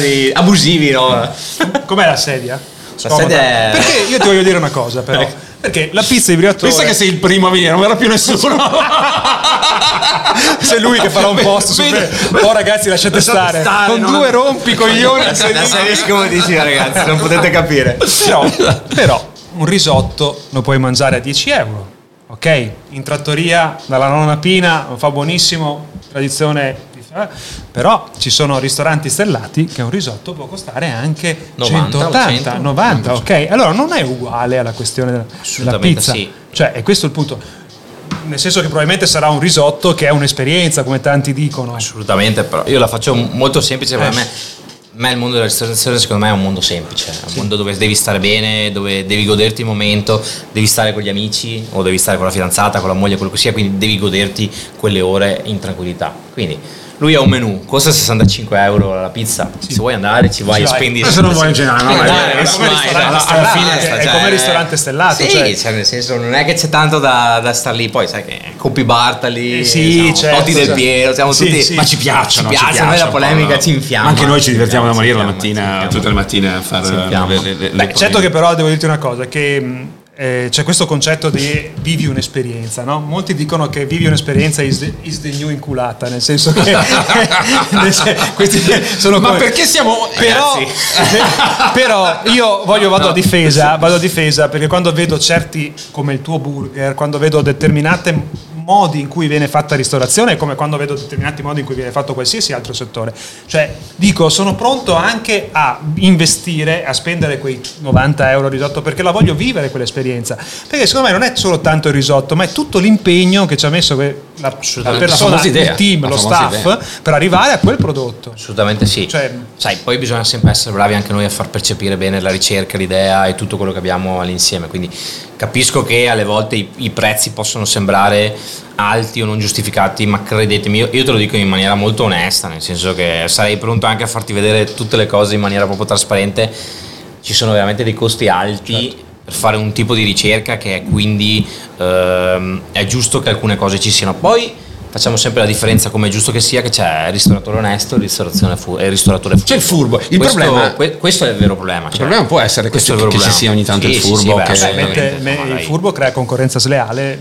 S5: di abusivi, no?
S4: Com'è la sedia? Scomoda.
S5: sedia è-
S4: Perché io ti voglio dire una cosa, però. Perché la pizza di Briatore
S3: Pensa che sei il primo a venire, non verrà più nessuno.
S4: sei lui che farà un post su
S3: Vedi-
S4: Oh ragazzi, lasciate stare.
S3: stare,
S4: Con
S3: no?
S4: due rompi coglioni.
S5: La serie scomodissima ragazzi, non potete capire.
S4: però, però un risotto lo puoi mangiare a 10 euro. Ok? In trattoria dalla nonna Pina lo fa buonissimo, tradizione. Fa- Però ci sono ristoranti stellati che un risotto può costare anche
S5: 90 o
S4: 180,
S5: 100.
S4: 90, ok? Allora non è uguale alla questione della, pizza.
S5: sì.
S4: Cioè, è questo il punto. Nel senso che probabilmente sarà un risotto che è un'esperienza, come tanti dicono.
S5: Assolutamente, però io la faccio molto semplice per
S4: Eh.
S5: me. A me il mondo della ristorazione secondo me è un mondo semplice, è un mondo dove devi stare bene, dove devi goderti il momento, devi stare con gli amici o devi stare con la fidanzata, con la moglie, quello che sia, quindi devi goderti quelle ore in tranquillità. Quindi lui ha un menù, costa 65 euro la pizza, se vuoi andare ci vai
S4: Ci
S5: e
S4: vai.
S5: spendi...
S3: Ma se non vuoi in generale, no, ristorante
S5: alla- fine
S4: è
S5: sta-
S4: come ristorante stellato,
S5: Sì,
S4: cioè.
S5: cioè, nel senso non è che c'è tanto da, da star lì, poi sai che Coppi Bartali,
S4: Eh sì,
S5: siamo
S4: certo,
S5: Totti del
S4: certo.
S5: Piero, siamo
S4: Sì,
S5: tutti...
S4: sì.
S3: Ma ci piacciono,
S5: Ci piace, a noi la polemica ci infiamma.
S3: Ma anche noi ci divertiamo da morire la mattina, tutte le mattine a fare
S4: certo che però devo dirti una cosa, che eh, c'è questo concetto di vivi un'esperienza, no? Molti dicono che vivi un'esperienza is the, is the new inculata, nel senso che questi sono
S3: Ma
S4: come-
S3: perché siamo...
S4: però, però io voglio vado a difesa, vado a difesa perché quando vedo certi come il tuo burger, quando vedo determinate modi in cui viene fatta ristorazione come quando vedo determinati modi in cui viene fatto qualsiasi altro settore. Cioè, dico, sono pronto anche a investire, a spendere quei 90 euro risotto perché la voglio vivere quell'esperienza. Perché secondo me non è solo tanto il risotto, ma è tutto l'impegno che ci ha messo la, la
S3: La
S4: persona,
S3: famosa idea,
S4: il team,
S3: la
S4: lo staff
S3: idea.
S4: per arrivare a quel prodotto.
S5: Assolutamente sì.
S4: Cioè-
S5: Sai, poi bisogna sempre essere bravi anche noi a far percepire bene la ricerca, l'idea e tutto quello che abbiamo all'insieme. Quindi capisco che alle volte i, i prezzi possono sembrare alti o non giustificati, ma credetemi, io, io te lo dico in maniera molto onesta, nel senso che sarei pronto anche a farti vedere tutte le cose in maniera proprio trasparente. Ci sono veramente dei costi alti. Per fare un tipo di ricerca che è quindi ehm, è giusto che alcune cose ci siano. Poi facciamo sempre la differenza, come è giusto che sia, che c'è il ristoratore onesto e il ristorazione fu- e il ristoratore furbo.
S3: C'è il furbo. Il
S5: questo,
S3: problema-
S5: que- questo è il vero problema.
S3: Il problema può essere
S5: questo
S3: questo
S5: è il
S3: che
S5: vero
S3: ci sia ogni tanto
S5: Sì,
S3: il
S5: sì,
S3: furbo
S5: sì, beh,
S3: che-
S4: me-
S5: No,
S4: il furbo crea concorrenza sleale.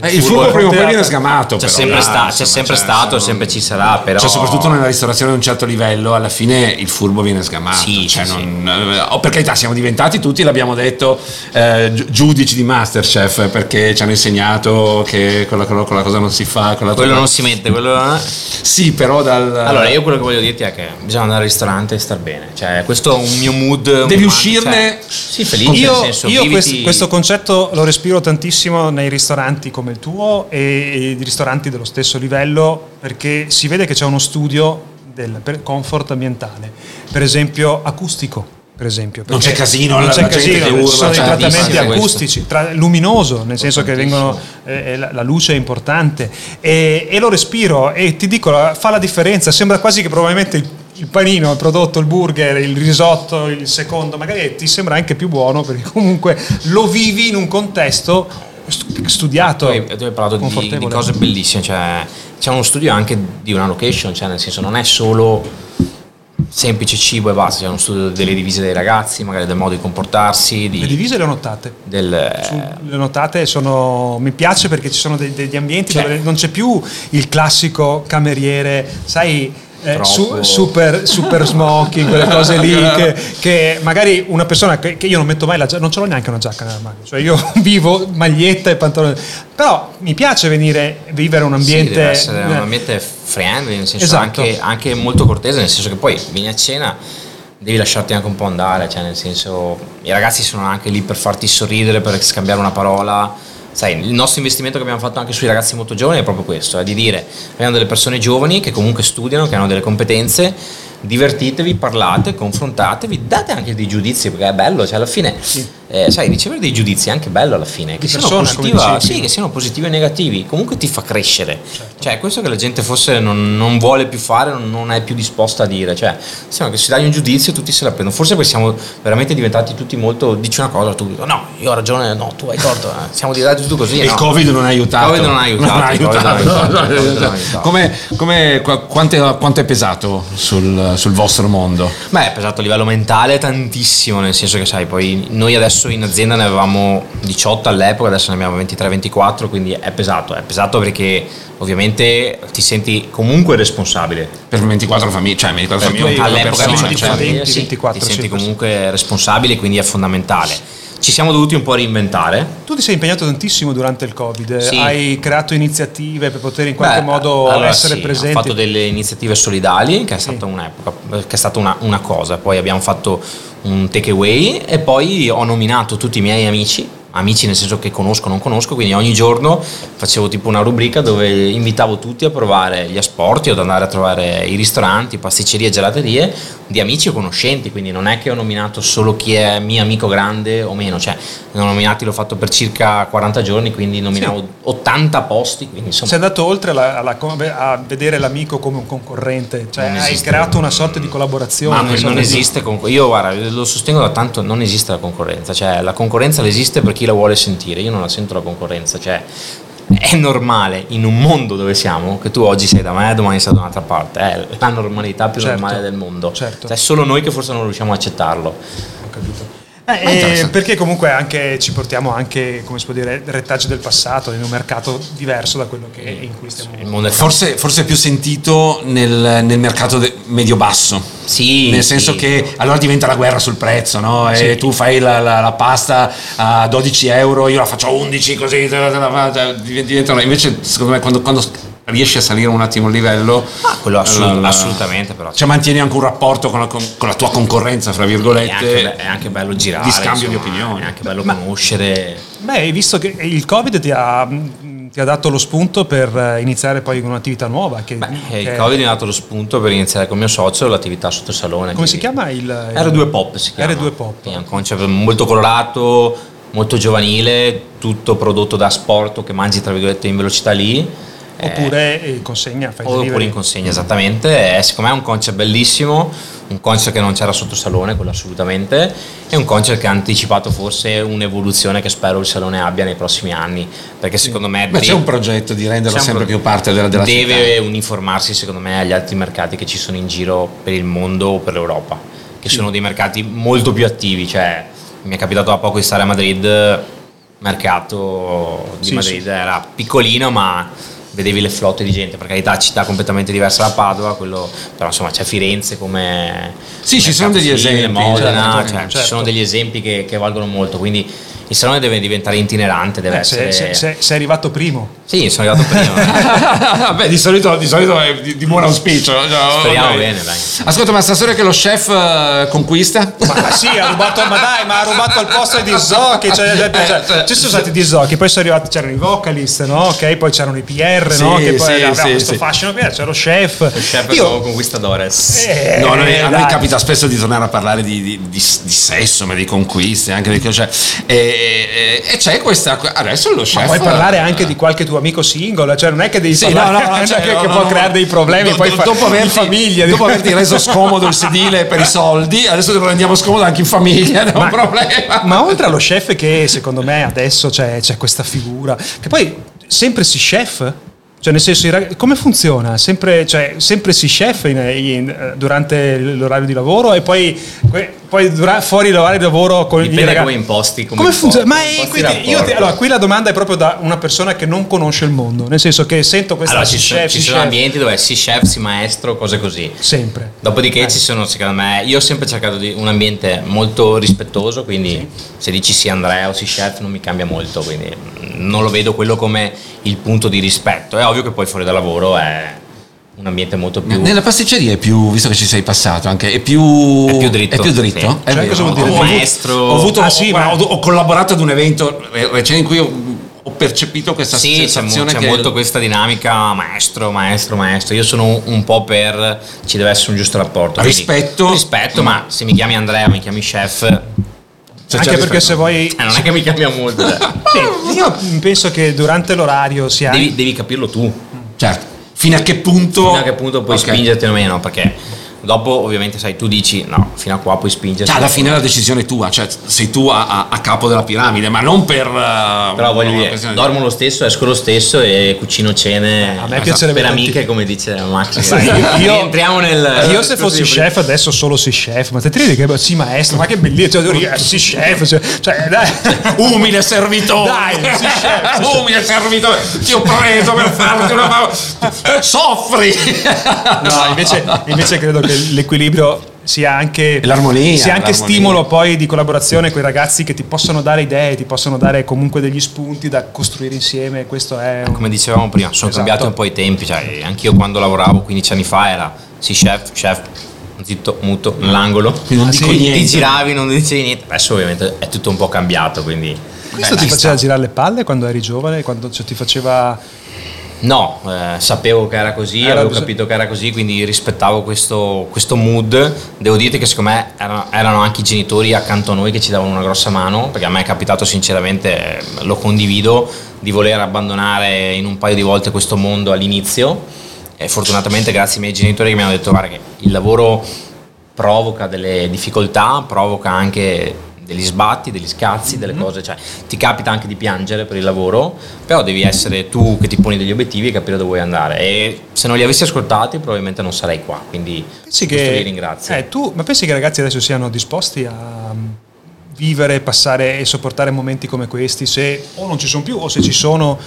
S3: Eh, il furbo prima o poi viene sgamato.
S5: C'è
S3: però,
S5: sempre, sta- c'è sempre
S3: cioè,
S5: stato,
S3: sono-
S5: sempre ci sarà, però...
S3: Cioè, soprattutto nella ristorazione di un certo livello, alla fine il furbo viene sgamato.
S5: Sì,
S3: Cioè,
S5: sì,
S3: non- eh, oh, per carità, siamo diventati tutti, l'abbiamo detto, eh, gi- giudici di Masterchef perché ci hanno insegnato che quella, quella- quella cosa non si fa. Quella
S5: Quello non si mette, quello non.
S3: Sì, però dal.
S5: Allora, io quello che voglio dirti è che bisogna andare al ristorante e star bene. Cioè, questo è un mio mood.
S3: Devi
S5: umano,
S3: uscirne-
S5: cioè, sì, felice.
S4: Io,
S5: senso,
S4: io
S5: viviti-
S4: questo, questo concetto lo respiro tantissimo nei ristoranti come il tuo e, e i ristoranti dello stesso livello perché si vede che c'è uno studio del comfort ambientale, per esempio acustico. Per esempio,
S3: Non c'è casino,
S4: non c'è casino,
S3: urla,
S4: sono dei
S3: cioè,
S4: trattamenti acustici, tra- luminoso, nel senso che vengono, eh, la, la luce è importante. E, e lo respiro e ti dico, fa la differenza, sembra quasi che probabilmente il, il panino, il prodotto, il burger, il risotto, il secondo, magari ti sembra anche più buono perché comunque lo vivi in un contesto studiato.
S5: Tu hai, tu hai parlato di, di cose bellissime, cioè c'è uno studio anche di una location, cioè nel senso non è solo semplice cibo e basta, c'è uno studio delle divise dei ragazzi, magari del modo di comportarsi, di-
S4: Le divise le ho notate.
S5: del,
S4: Su- le notate sono mi piace perché ci sono dei- degli ambienti
S5: Cioè-
S4: dove non c'è più il classico cameriere sai eh, su- super, super smoking quelle cose lì che, che magari una persona che, che io non metto mai la giacca non ce l'ho neanche una giacca nella mano cioè io vivo maglietta e pantalone però mi piace venire vivere un
S5: Sì,
S4: ambiente
S5: deve essere un
S4: eh,
S5: ambiente friendly, nel senso
S4: Esatto.
S5: anche, anche molto cortese, nel senso che poi vieni a cena, devi lasciarti anche un po' andare, cioè nel senso i ragazzi sono anche lì per farti sorridere, per scambiare una parola. Sai, il nostro investimento che abbiamo fatto anche sui ragazzi molto giovani è proprio questo, è di dire abbiamo delle persone giovani che comunque studiano, che hanno delle competenze, divertitevi, parlate, confrontatevi, date anche dei giudizi perché è bello, cioè alla fine, eh, sai, ricevere dei giudizi è anche bello alla fine, che siano,
S4: persona,
S5: positiva- sì, che siano positivi e negativi, comunque ti fa crescere.
S4: Certo.
S5: Cioè, questo che la gente forse non, non vuole più fare, non, è più disposta a dire. Cioè, sembra che si dai un giudizio e tutti se la prendono. Forse poi siamo veramente diventati tutti molto. Dici una cosa, tu no, io ho ragione, no, tu hai torto. eh. Siamo diventati tutti così.
S3: Il
S5: no.
S3: Covid non ha aiutato.
S5: Il Covid non ha aiutato.
S3: Come, quanto è pesato sul, sul vostro mondo?
S5: Beh, è pesato a livello mentale tantissimo, nel senso che sai, poi noi adesso in azienda ne avevamo 18 all'epoca, adesso ne abbiamo 23-24, quindi è pesato, è pesato perché ovviamente ti senti comunque responsabile.
S3: Per 24 famiglie, cioè 24
S5: Per
S3: famiglie,
S5: all'epoca
S3: persona,
S5: erano
S4: tipo
S3: cioè,
S4: 20,
S5: sì,
S4: 24,
S5: ti senti comunque responsabile, quindi è fondamentale. Ci siamo dovuti un po' reinventare.
S4: tu ti sei impegnato tantissimo durante il covid
S5: Sì.
S4: hai creato iniziative per poter in qualche
S5: Beh,
S4: modo
S5: allora
S4: essere
S5: sì,
S4: presenti
S5: Ho fatto delle iniziative solidali, che è stata un'epoca, che è stata una, una cosa. Poi abbiamo fatto un takeaway e poi ho nominato tutti i miei amici. Amici nel senso che conosco o non conosco, quindi ogni giorno facevo tipo una rubrica dove invitavo tutti a provare gli asporti o ad andare a trovare i ristoranti, pasticcerie, gelaterie di amici o conoscenti, quindi non è che ho nominato solo chi è mio amico grande o meno, cioè ne ho nominati l'ho fatto per circa 40 giorni, quindi nominavo 80 posti, quindi insomma.
S4: Sei andato oltre alla- alla- a vedere l'amico come un concorrente cioè
S5: Non
S4: hai
S5: esiste.
S4: creato una sorta di collaborazione
S5: Ma non, non
S4: di-
S5: esiste, con- io guarda, lo sostengo da tanto, non esiste la concorrenza, cioè la concorrenza esiste per chi la vuole sentire, io non la sento la concorrenza, cioè è normale in un mondo dove siamo che tu oggi sei da me e domani sei da un'altra parte, è la normalità più
S4: Certo,
S5: normale del mondo,
S4: certo.
S5: Cioè, è solo noi che forse non riusciamo a accettarlo.
S4: Ho capito. Eh, eh, perché comunque anche ci portiamo anche, come si può dire, retaggi del passato in un mercato diverso da quello che in cui stiamo
S3: Forse, forse è più sentito nel, nel mercato de- medio-basso.
S5: Sì,
S3: Nel senso
S5: sì.
S3: che allora diventa la guerra sul prezzo, no? E
S4: Sì.
S3: tu fai la, la- la pasta a 12 euro, io la faccio a 11, così diventano. Invece, secondo me, quando, quando riesci a salire un attimo il livello,
S5: Ah, quello assolut-
S3: la- la-
S5: assolutamente però.
S3: cioè, mantieni anche un rapporto con la, con- con la tua concorrenza, fra
S5: è,
S3: virgolette.
S5: anche, be- è anche bello girare,
S3: di scambio di
S5: insomma,
S3: opinioni.
S5: È anche bello conoscere.
S4: Beh, hai visto che il Covid ti ha, ti ha dato lo spunto per eh, iniziare poi un'attività nuova. Che,
S5: Beh,
S4: che-
S5: il Covid mi ha dato lo spunto per iniziare con mio socio l'attività sotto salone.
S4: Come si chiama il... il-
S5: R2 Pop si chiama.
S4: R2 Pop.
S5: È un concept molto colorato, molto giovanile, tutto prodotto da sport che mangi tra virgolette in velocità lì. Eh,
S4: Oppure eh, consegna, fai
S5: oppure
S4: delivery.
S5: in consegna, esattamente. È, secondo me è un concept bellissimo, un concept che non c'era sotto salone, quello assolutamente, e un concept che ha anticipato forse un'evoluzione che spero il salone abbia nei prossimi anni, perché secondo me
S3: Beh, c'è un progetto di renderlo sempre
S5: pro-
S3: più parte della, della
S5: deve
S3: città.
S5: uniformarsi secondo me agli altri mercati che ci sono in giro per il mondo o per l'Europa, che sono dei mercati molto più attivi, cioè mi è capitato da poco di stare a Madrid, il mercato di
S4: Sì,
S5: Madrid era piccolino ma vedevi le flotte di gente, per carità città completamente diversa da Padova, quello, però insomma c'è Firenze come...
S3: Sì, ci
S5: mercato
S3: sono degli esempi,
S5: Modena,
S4: certo,
S5: cioè, ci
S4: certo.
S5: sono degli esempi che, che valgono molto, quindi il salone deve diventare itinerante, deve
S4: Eh, se-
S5: essere...
S4: se- se- sei arrivato primo.
S5: Sì, sono arrivato prima.
S3: Beh, di solito, di solito è di, di buon auspicio. cioè,
S5: Speriamo
S3: ok.
S5: bene, dai.
S3: Ascolta, ma stasera che lo chef eh, conquista?
S4: Ma sì, ha rubato, ma dai, ma ha rubato il posto di Zocchi. Cioè, cioè, cioè, ci sono stati di Zocchi, poi sono arrivati, c'erano i vocalist, no? Ok, poi c'erano i PR, no?
S3: Sì,
S4: Che poi
S3: sì,
S4: aveva
S3: sì,
S4: questo
S3: sì.
S4: fascino c'era lo chef.
S5: Il chef
S4: Io-
S5: conquistadores.
S4: Eh,
S3: No, a noi, a noi capita spesso di tornare a parlare di, di- di- di sesso, ma di conquiste, anche di cioè, e, e, e c'è questa. Adesso lo chef.
S4: Ma puoi parlare anche di qualche tuo amico singolo, cioè non è che devi
S3: Sì,
S4: parlare
S3: no, no, cioè,
S4: che,
S3: no,
S4: che
S3: no,
S4: può
S3: no.
S4: creare dei problemi,
S3: Do-
S4: poi
S3: do-
S4: fa
S3: dopo averti,
S4: famiglia.
S3: dopo averti reso scomodo il sedile per i soldi, adesso te lo rendiamo scomodo anche in famiglia, non è un problema.
S4: Ma oltre allo chef che secondo me adesso c'è, c'è questa figura, che poi sempre si chef? Cioè nel senso, come funziona? Sempre, cioè, sempre si chef in- in- eh, durante l'orario di lavoro e poi, poi dura- fuori l'orario di lavoro con i
S5: Dipende
S4: ragazzi.
S5: come imposti. Come,
S4: Come funziona? Ma è- ti-
S5: rapporto.
S4: allora, qui la domanda è proprio da una persona che non conosce il mondo, nel senso che sento questa
S5: Allora,
S4: si
S5: ci, sono,
S4: chef,
S5: ci
S4: si
S5: sono
S4: chef,
S5: ambienti dove si chef, si maestro, cose così.
S4: sempre.
S5: Dopodiché
S4: Eh.
S5: ci sono, secondo me, io ho sempre cercato di un ambiente molto rispettoso, quindi se dici sì Andrea o sì chef non mi cambia molto, quindi non lo vedo quello come il punto di rispetto. È ovvio che poi fuori dal lavoro è un ambiente molto più...
S3: Nella pasticceria è più, visto che ci sei passato anche, è più,
S5: È più dritto,
S3: È più dritto?
S5: sì.
S3: È
S4: Cioè,
S3: vero.
S4: cosa vuol dire?
S3: Ho
S5: Maestro.
S3: Ho, avuto,
S4: Ah, sì,
S3: ho, ho collaborato ad un evento re- recente in cui ho, ho percepito questa
S5: Sì, c'è, mo-
S3: sensazione
S5: c'è
S3: che
S5: molto questa dinamica maestro, maestro, maestro. Io sono un, po' per ci deve essere un giusto rapporto. quindi
S3: Rispetto.
S5: rispetto, ma se mi chiami Andrea, mi chiami chef, eh,
S3: Cioè,
S4: Anche perché se vuoi...
S5: non è che mi cambia molto. cioè.
S4: Sì, io penso che durante l'orario sia...
S5: devi, devi capirlo tu.
S3: Certo. Fino a che punto...
S5: Fino a che punto puoi
S3: Ok.
S5: spingerti o meno, perché dopo ovviamente sai, tu dici no, fino a qua puoi spingerti.
S3: Cioè, alla fine è la decisione tua, cioè sei tu a, a- a capo della piramide, ma non per... uh,
S5: Però voglio dire,
S3: di-
S5: dormo lo stesso, esco lo stesso e cucino cene
S4: A me piacerebbe
S5: per
S4: tanti-
S5: amiche, come dice Max.
S4: Sai, io-
S5: entriamo nel.
S4: Io se fossi chef adesso solo si chef, ma te ti ridi che sì maestro, ma che bellissimo, cioè, dire, sì chef, cioè, cioè, dai.
S3: Umile servitore!
S4: Dai, sì, chef.
S3: Umile servitore! Ti ho preso per farti una Soffri!
S4: No, invece, invece credo che l'equilibrio sia anche,
S3: L'armonia,
S4: sia anche
S3: l'armonia.
S4: stimolo poi di collaborazione con i ragazzi che ti possono dare idee, ti possono dare comunque degli spunti da costruire insieme. Questo è un-
S5: Come dicevamo prima, sono
S4: Esatto.
S5: cambiati un po' i tempi. Cioè, anch'io quando lavoravo 15 anni fa era sì, chef, chef, zitto, muto, nell'angolo.
S3: non dico
S5: Ti-
S3: niente.
S5: Ti giravi, non dicevi niente. Adesso ovviamente è tutto un po' cambiato, quindi.
S4: Questo
S5: Beh,
S4: ti faceva
S5: sta.
S4: girare le palle quando eri giovane, quando cioè, ti faceva
S5: No, eh, sapevo che era così,
S4: Era
S5: avevo
S4: così.
S5: capito che era così, quindi rispettavo questo, questo mood. Devo dirti che secondo me erano, erano anche i genitori accanto a noi che ci davano una grossa mano, perché a me è capitato sinceramente, eh, lo condivido, di voler abbandonare in un paio di volte questo mondo all'inizio. E fortunatamente grazie ai miei genitori che mi hanno detto guarda che il lavoro provoca delle difficoltà, provoca anche degli sbatti, degli scazzi, delle cose, cioè ti capita anche di piangere per il lavoro, però devi essere tu che ti poni degli obiettivi e capire dove vuoi andare e se non li avessi ascoltati probabilmente non sarei qua, quindi
S4: Pensi che,
S5: li ringrazio.
S4: eh, tu, ma pensi che i ragazzi adesso siano disposti a mm, vivere, passare e sopportare momenti come questi? Se o non ci sono più o se ci sono,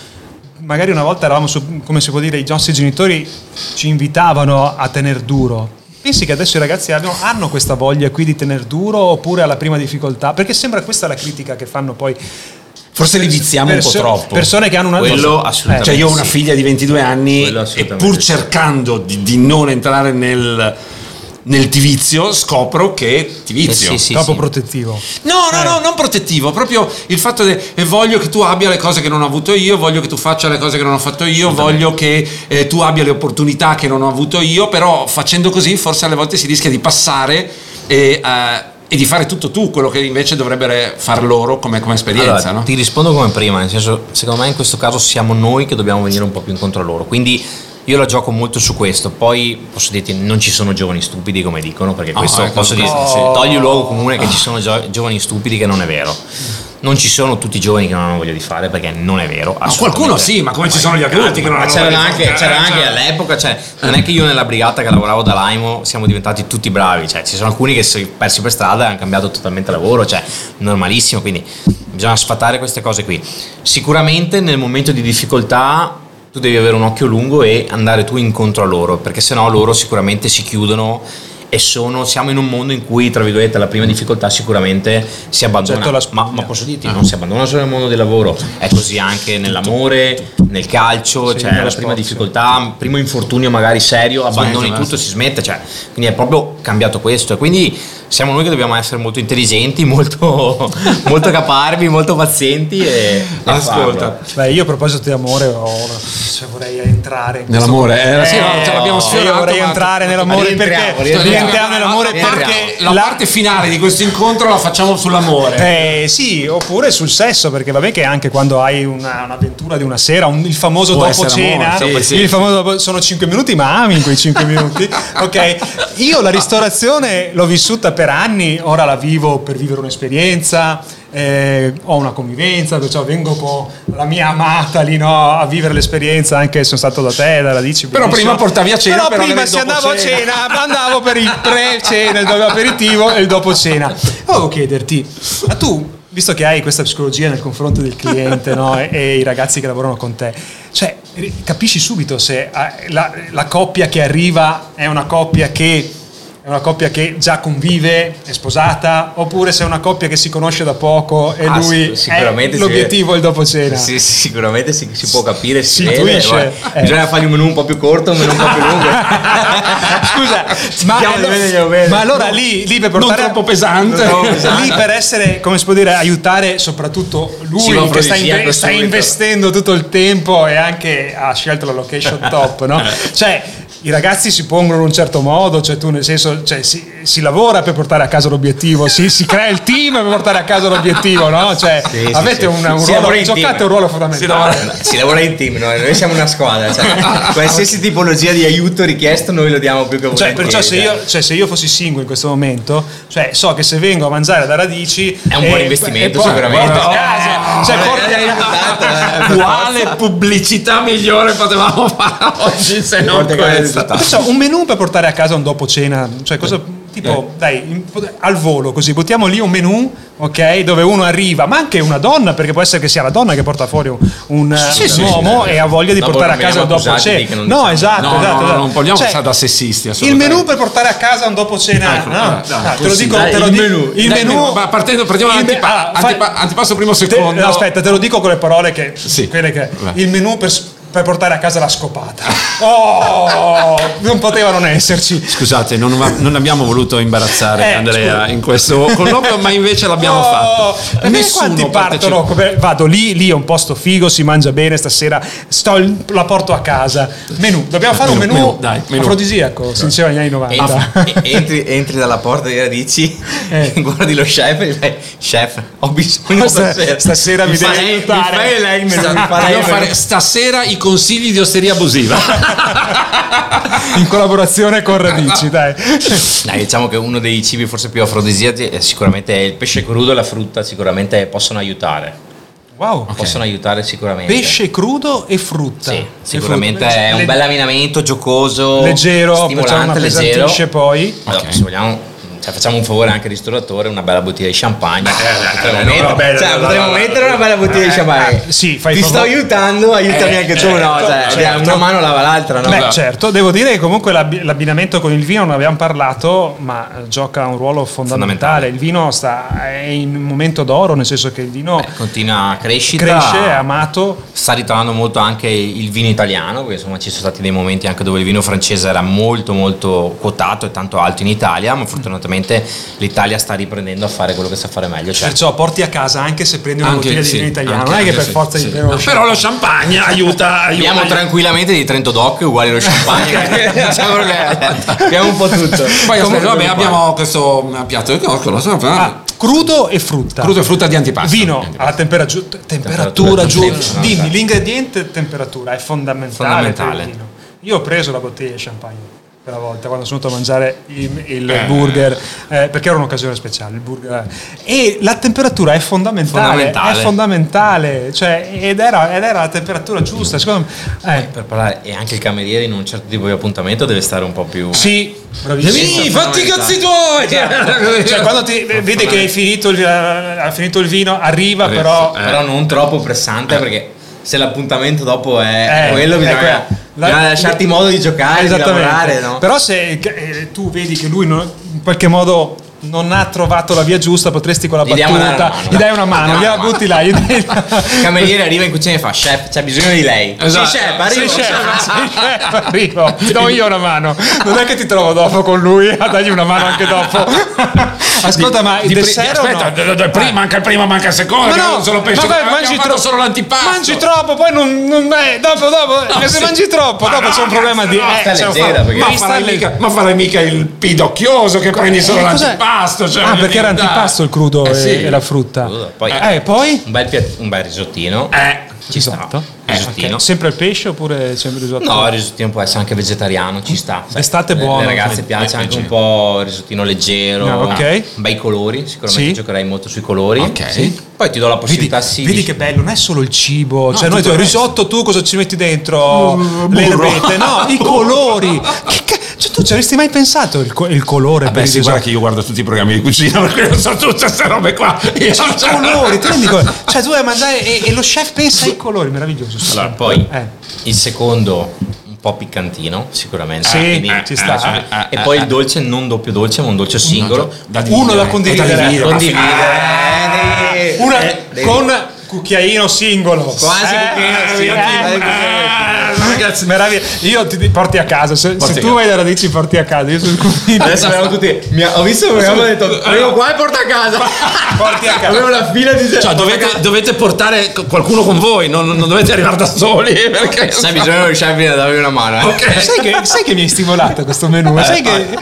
S4: magari una volta eravamo, su- come si può dire, i nostri genitori ci invitavano a tener duro. Pensi che adesso i ragazzi abbiano, hanno questa voglia qui di tener duro oppure alla prima difficoltà? Perché sembra questa la critica che fanno poi
S3: Forse li viziamo un po'
S4: perso-
S3: troppo.
S4: Persone che hanno una
S5: Quello assolutamente.
S3: Cioè io ho una figlia di 22 anni e pur cercando di, di non entrare nel, nel tivizio scopro che tivizio.
S5: Eh sì, sì,
S4: troppo
S5: sì.
S4: protettivo.
S3: No, no,
S4: Eh.
S3: no, non protettivo, proprio il fatto che voglio che tu abbia le cose che non ho avuto io, voglio che tu faccia le cose che non ho fatto io, voglio che eh, tu abbia le opportunità che non ho avuto io, però facendo così forse alle volte si rischia di passare e, eh, e di fare tutto tu, quello che invece dovrebbero far loro come, come esperienza.
S5: Allora,
S3: no?
S5: Ti rispondo come prima, nel senso, secondo me in questo caso siamo noi che dobbiamo venire un po' più incontro a loro. Quindi io la gioco molto su questo. Poi posso dirti, non ci sono giovani stupidi come dicono, perché questo
S3: ecco,
S5: posso dire, togli un luogo comune che ci sono gio- giovani stupidi che non è vero. Non ci sono tutti i giovani che non hanno voglia di fare perché non è vero.
S3: Ma qualcuno sì, ma come ci sono gli adulti che non
S5: Ma
S3: hanno voglia di fare-
S5: c'era
S3: eh,
S5: anche
S3: cioè-
S5: all'epoca, cioè, non è che io nella brigata che lavoravo da Laimo siamo diventati tutti bravi, cioè, ci sono alcuni che si sono persi per strada e hanno cambiato totalmente lavoro, cioè normalissimo, quindi bisogna sfatare queste cose qui. Sicuramente nel momento di difficoltà tu devi avere un occhio lungo e andare tu incontro a loro, perché sennò loro sicuramente si chiudono e sono, siamo in un mondo in cui, tra virgolette, la prima difficoltà sicuramente si abbandona.
S4: La
S5: Ma, ma posso dirti, non si abbandona solo nel mondo del lavoro, è così anche nell'amore, nel calcio,
S4: Sì,
S5: cioè la prima
S4: sì.
S5: difficoltà, primo infortunio magari serio, abbandoni
S3: Smette,
S5: tutto,
S3: sì.
S5: si smette, cioè, quindi è proprio cambiato questo e quindi siamo noi che dobbiamo essere molto intelligenti, molto, molto caparbi, molto pazienti e,
S3: Ascolta.
S4: Beh, io a proposito di amore, ho- cioè, vorrei entrare
S3: Nell'amore, eh, sì,
S4: Eh,
S3: no, ce l'abbiamo
S4: sì,
S3: sfiorato,
S4: vorrei entrare nell'amore perché
S5: rientriamo.
S4: nell'amore perché
S3: la parte finale di questo incontro la facciamo sull'amore.
S4: Eh, sì, oppure sul sesso, perché vabbè che anche quando hai una- un'avventura di una sera, un- il famoso
S3: Può
S4: dopo cena,
S3: amore, cena.
S4: il famoso dopo- sono 5 minuti, ma ami in quei 5 minuti. Ok, io la ristorazione l'ho vissuta per anni, ora la vivo per vivere un'esperienza. eh, ho una convivenza, perciò vengo con la mia amata lì no, a vivere l'esperienza, anche se sono stato da te, da Radici.
S3: Però prima portavi a cena
S4: Però
S3: per
S4: prima se andavo a cena, andavo per il pre-cena, il dopo aperitivo e il dopo cena. Volevo chiederti, ma tu, visto che hai questa psicologia nel confronto del cliente no, e, e i ragazzi che lavorano con te, cioè capisci subito se eh, la, la coppia che arriva è una coppia che è una coppia che già convive, è sposata, oppure se è una coppia che si conosce da poco e
S5: Ah,
S4: lui
S5: sic- sicuramente
S4: l'obiettivo è il dopo cena.
S5: Sì, sì, sicuramente si, si può capire, si,
S4: Si intuisce, eh.
S5: Bisogna fargli un menù un po' più corto, un menù un po' più lungo.
S4: Scusa, ma, allora- ma allora lì, lì per
S3: non
S4: portare
S3: troppo pesante.
S5: Non troppo pesante.
S4: lì per essere, come si può dire, aiutare soprattutto lui che sta,
S5: afrodisiaco
S4: sta investendo tutto il tempo e anche ha scelto la location top, no? Cioè, i ragazzi si pongono in un certo modo, cioè tu nel senso, cioè, si, si lavora per portare a casa l'obiettivo, si, si crea il team per portare a casa l'obiettivo, no? Cioè,
S5: Sì,
S4: avete
S5: sì.
S4: un, un
S5: Si
S4: ruolo,
S5: lavora
S4: giocate
S5: team.
S4: un ruolo fondamentale.
S5: si lavora in team, noi, noi siamo una squadra. Cioè, qualsiasi tipologia di aiuto richiesto noi lo diamo più che
S4: Cioè,
S5: volentieri.
S4: perciò se io, cioè, se io fossi single in questo momento, cioè, so che se vengo a mangiare da radici
S5: È un buon investimento, sicuramente.
S4: porto a
S5: Oh,
S4: casa, cioè,
S5: eh,
S4: porti-
S5: eh, esatto, eh.
S3: Quale pubblicità migliore potevamo fare oggi se non questa?
S5: Risultato.
S4: Perciò un menù per portare a casa un dopo cena, cioè cosa tipo dai in- al volo così buttiamo lì un menù, ok, dove uno arriva, ma anche una donna, perché può essere che sia la donna che porta fuori un, un,
S3: Sì,
S4: un
S3: sì,
S4: uomo
S5: sì,
S4: e ha voglia di portare a casa
S5: veniamo
S4: dopo cena. No,
S5: diciamo.
S4: esatto,
S3: No,
S4: esatto,
S3: no,
S4: esatto.
S3: non vogliamo
S4: Cioè,
S3: passare da sessisti
S4: il menù per portare a casa un dopo cena,
S3: Ecco,
S4: no,
S3: dai, dai,
S4: te lo dico,
S3: dai,
S4: te lo dico- il
S3: Dai,
S4: menù,
S3: ma partendo- partiamo
S4: ah,
S3: antipasto primo secondo.
S4: aspetta, te lo dico con le parole che
S3: Sì.
S4: quelle che
S3: Vai.
S4: il menù per, per portare a casa la scopata. Oh, non poteva non esserci.
S3: Scusate, non, non abbiamo voluto imbarazzare
S4: Eh,
S3: Andrea in questo colloquio, ma invece l'abbiamo
S4: Oh,
S3: fatto. Nessuno partecipa-
S4: partono? Vado lì, lì è un posto figo, si mangia bene stasera, sto la porto a casa. Menù, dobbiamo fare un
S3: Menù,
S4: menù,
S3: menù, dai, menù.
S4: afrodisiaco, si diceva negli anni 90.
S5: E- e- entri, entri dalla porta di radici,
S4: Eh.
S5: guardi lo chef e fai: Chef, ho bisogno
S4: Stasera-
S5: stasera.
S4: stasera mi devi aiutare."
S5: Mi fai lei il menù, mi menù.
S3: stasera i consigli di osteria abusiva.
S4: in collaborazione con Radici, dai.
S5: Dai, diciamo che uno dei cibi forse più afrodisiaci è sicuramente il pesce crudo e la frutta, sicuramente possono aiutare.
S4: Wow.
S5: Possono aiutare sicuramente.
S4: Pesce crudo e frutta.
S5: Sì, sicuramente
S4: frutta.
S5: è un bel abbinamento giocoso,
S4: leggero,
S5: stimolante, leggero.
S4: poi.
S5: Allora, se vogliamo, cioè, facciamo un favore anche al ristoratore, una bella bottiglia di champagne. potremmo
S3: eh,
S5: mettere, cioè, una bella bottiglia di champagne.
S4: eh, sì, fai
S5: Ti sto aiutando, aiutami
S3: Eh,
S5: anche tu,
S3: eh,
S5: no? Cioè,
S4: certo.
S5: una mano lava l'altra, no?
S4: Beh, certo, devo dire che comunque l'abbi- l'abbinamento con il vino non abbiamo parlato, ma eh, gioca un ruolo fondamentale.
S5: Fondamentale.
S4: Il vino sta, è in un momento d'oro, nel senso che il vino
S5: Beh, continua crescita.
S4: cresce, è amato.
S5: Sta ritornando molto anche il vino italiano, perché insomma ci sono stati dei momenti anche dove il vino francese era molto molto quotato e tanto alto in Italia, ma fortunatamente l'Italia sta riprendendo a fare quello che sa fare meglio. Cioè,
S4: Perciò porti a casa anche se prendi una
S3: Anche-
S4: bottiglia
S3: sì,
S4: di vino italiano, non è che per
S3: sì,
S4: forza
S3: sì.
S4: di prendere lo
S3: Però lo champagne aiuta, aiuta.
S5: Abbiamo tranquillamente di Trento Doc uguali allo champagne. abbiamo un po' tutto.
S3: Poi
S5: Comunque,
S3: vabbè, abbiamo questo piatto che conosco, lo so,
S4: Ah, crudo e frutta.
S3: crudo e frutta di antipasto.
S4: Vino alla temperatura, temperatura
S5: Temperatura giusta, no,
S4: Dimmi, l'ingrediente e temperatura è fondamentale.
S5: Fondamentale.
S4: per il vino. Io ho preso la bottiglia di champagne quella volta quando sono andato a mangiare il, il burger eh, perché era un'occasione speciale il burger e la temperatura è fondamentale,
S5: Fondamentale.
S4: è fondamentale cioè, ed, era, ed era la temperatura giusta secondo me eh,
S5: Per parlare, e anche il cameriere in un certo tipo di appuntamento deve stare un po' più.
S4: sì bravissimo
S3: Sì, fatti i cazzi tuoi!
S4: cioè quando ti vede che hai finito il, ha finito il vino arriva però
S3: Eh.
S5: Però non troppo pressante perché se l'appuntamento dopo è
S4: Eh,
S5: quello, bisogna,
S4: la-
S5: bisogna lasciarti modo di giocare, di lavorare, no?
S4: Però se eh, tu vedi che lui non- in qualche modo non ha trovato la via giusta, potresti con la
S5: Gli
S4: battuta, gli dai una mano, gliela butti là, gli dai
S5: Il cameriere arriva in cucina e fa chef c'è bisogno di lei
S3: Esatto.
S5: sì chef arrivo
S4: Sì, chef, sì, chef, arrivo, ti do io una mano. Non è che ti trovo dopo con lui a dargli una mano anche dopo. Ascolta, ma il
S3: di pri-
S4: dessert o
S3: aspetta,
S4: no?
S3: d- d- prima, manca il primo, manca il secondo.
S4: Ma no,
S3: non solo pesce.
S4: ma vai,
S3: abbiamo
S4: mangi
S3: fatto
S4: troppo,
S3: solo l'antipasto.
S4: Mangi troppo, poi non, non eh, dopo, dopo, eh, se
S3: sì.
S4: mangi troppo,
S3: Ma
S4: dopo
S3: no,
S4: c'è un problema di
S3: no,
S4: eh, un
S5: leggera,
S3: Ma
S4: devi
S3: farai, mica, ma farai mica il pidocchioso che prendi solo
S4: Eh,
S3: l'antipasto. Cioè,
S4: Ah, perché era antipasto il crudo
S3: Eh,
S4: e, la frutta.
S5: Poi
S4: Eh, poi?
S5: un bel, piat- un bel risottino.
S3: Eh,
S5: ci sta.
S4: Esatto.
S5: Risottino.
S4: Ok. Sempre il pesce oppure sempre il risotto?
S5: No, il risottino può essere anche vegetariano, ci sta.
S4: è
S5: Le-
S4: buono,
S5: Le ragazze piace
S3: Eh,
S5: anche un po' il risottino leggero.
S4: Ah, ok.
S5: Bei colori, sicuramente
S4: Sì.
S5: giocherai molto sui colori.
S3: Ok.
S5: Sì. Poi ti do la
S4: Vedi,
S5: possibilità sì.
S4: vedi
S5: di-
S4: che bello, non è solo il cibo, cioè noi il risotto tu cosa ci metti dentro? le
S3: burro.
S4: erbette, no, i colori. Che ca- cioè, tu ci avresti mai pensato il, co- il colore per
S3: Beh,
S4: il
S3: sì, guarda che io guardo tutti i programmi di cucina, per cui non so tutte queste robe qua. Io non
S4: I colori, ti rendi conto? Cioè tu vai a mangiare e, e lo chef pensa ai colori, meraviglioso.
S5: Allora, poi
S4: Eh.
S5: il secondo un po' piccantino, sicuramente.
S4: Sì,
S5: Quindi-
S4: eh, ci sta.
S5: eh,
S3: Eh,
S5: e
S3: eh,
S5: poi il dolce non doppio dolce, ma un dolce singolo.
S3: Da
S4: Uno da
S3: dividere,
S4: condividere.
S3: da dividere.
S5: Condividere.
S4: Una
S5: Eh, devi-
S4: con cucchiaino singolo.
S5: Quasi cucchiaino
S4: eh,
S5: singolo,
S4: eh,
S5: eh,
S4: Ragazzi, meraviglia. Io ti ti porti a casa. Se, se tu vai da radici, porti a casa. Io sono convinto.
S5: Adesso abbiamo tutti. mi ha- ho visto che abbiamo detto. Arrivo qua e porta a casa.
S4: Porti a casa.
S5: Avevo la fila di
S3: Cioè, dovete, dovete portare qualcuno con voi, non, non dovete arrivare da soli. Perché
S5: Sai, bisogna viene a darvi una mano. Eh.
S3: Ok.
S4: Sai che, sai che mi hai stimolato questo menù? Sai che.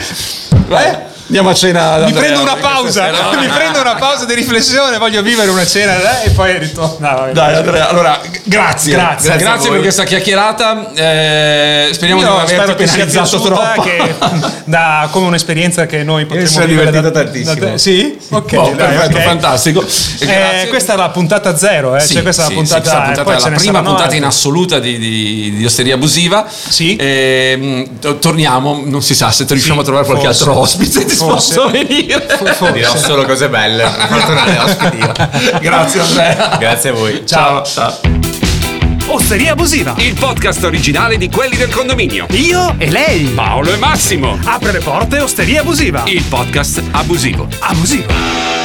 S3: Vai, Andiamo a cena.
S4: Mi
S3: Andrea,
S4: prendo una pausa, mi prendo una pausa di riflessione, voglio vivere una cena e poi ritorno. No.
S3: Dai, Andrea, allora, grazie.
S4: Grazie.
S3: grazie,
S5: Grazie
S3: per questa chiacchierata. eh, speriamo di
S4: Io
S3: non averti penalizzato troppo.
S4: che da come un'esperienza che noi potremmo
S5: sono
S4: vivere
S5: divertito tantissimo.
S4: da te. Sì? Ok,
S3: Boh,
S4: dai,
S3: perfetto,
S4: ok.
S3: fantastico.
S4: Eh, questa è la puntata zero, eh?
S3: Sì,
S4: cioè questa è
S3: sì,
S4: la puntata,
S3: sì, è la,
S4: eh,
S3: puntata- la prima puntata in assoluta di, di- di osteria abusiva.
S4: Sì.
S3: Ehm, to- torniamo, non si sa se riusciamo a trovare qualche altro ospite
S4: Forse.
S3: a venire.
S4: Forse.
S5: Dirò solo cose belle. Per fortunare ospiti.
S3: Grazie Andrea.
S5: Grazie a voi.
S3: Ciao. Ciao.
S1: Osteria abusiva.
S2: Il podcast originale di quelli del condominio.
S1: Io e lei.
S2: Paolo e Massimo.
S1: Apre le porte Osteria abusiva.
S2: Il podcast abusivo.
S1: Abusiva.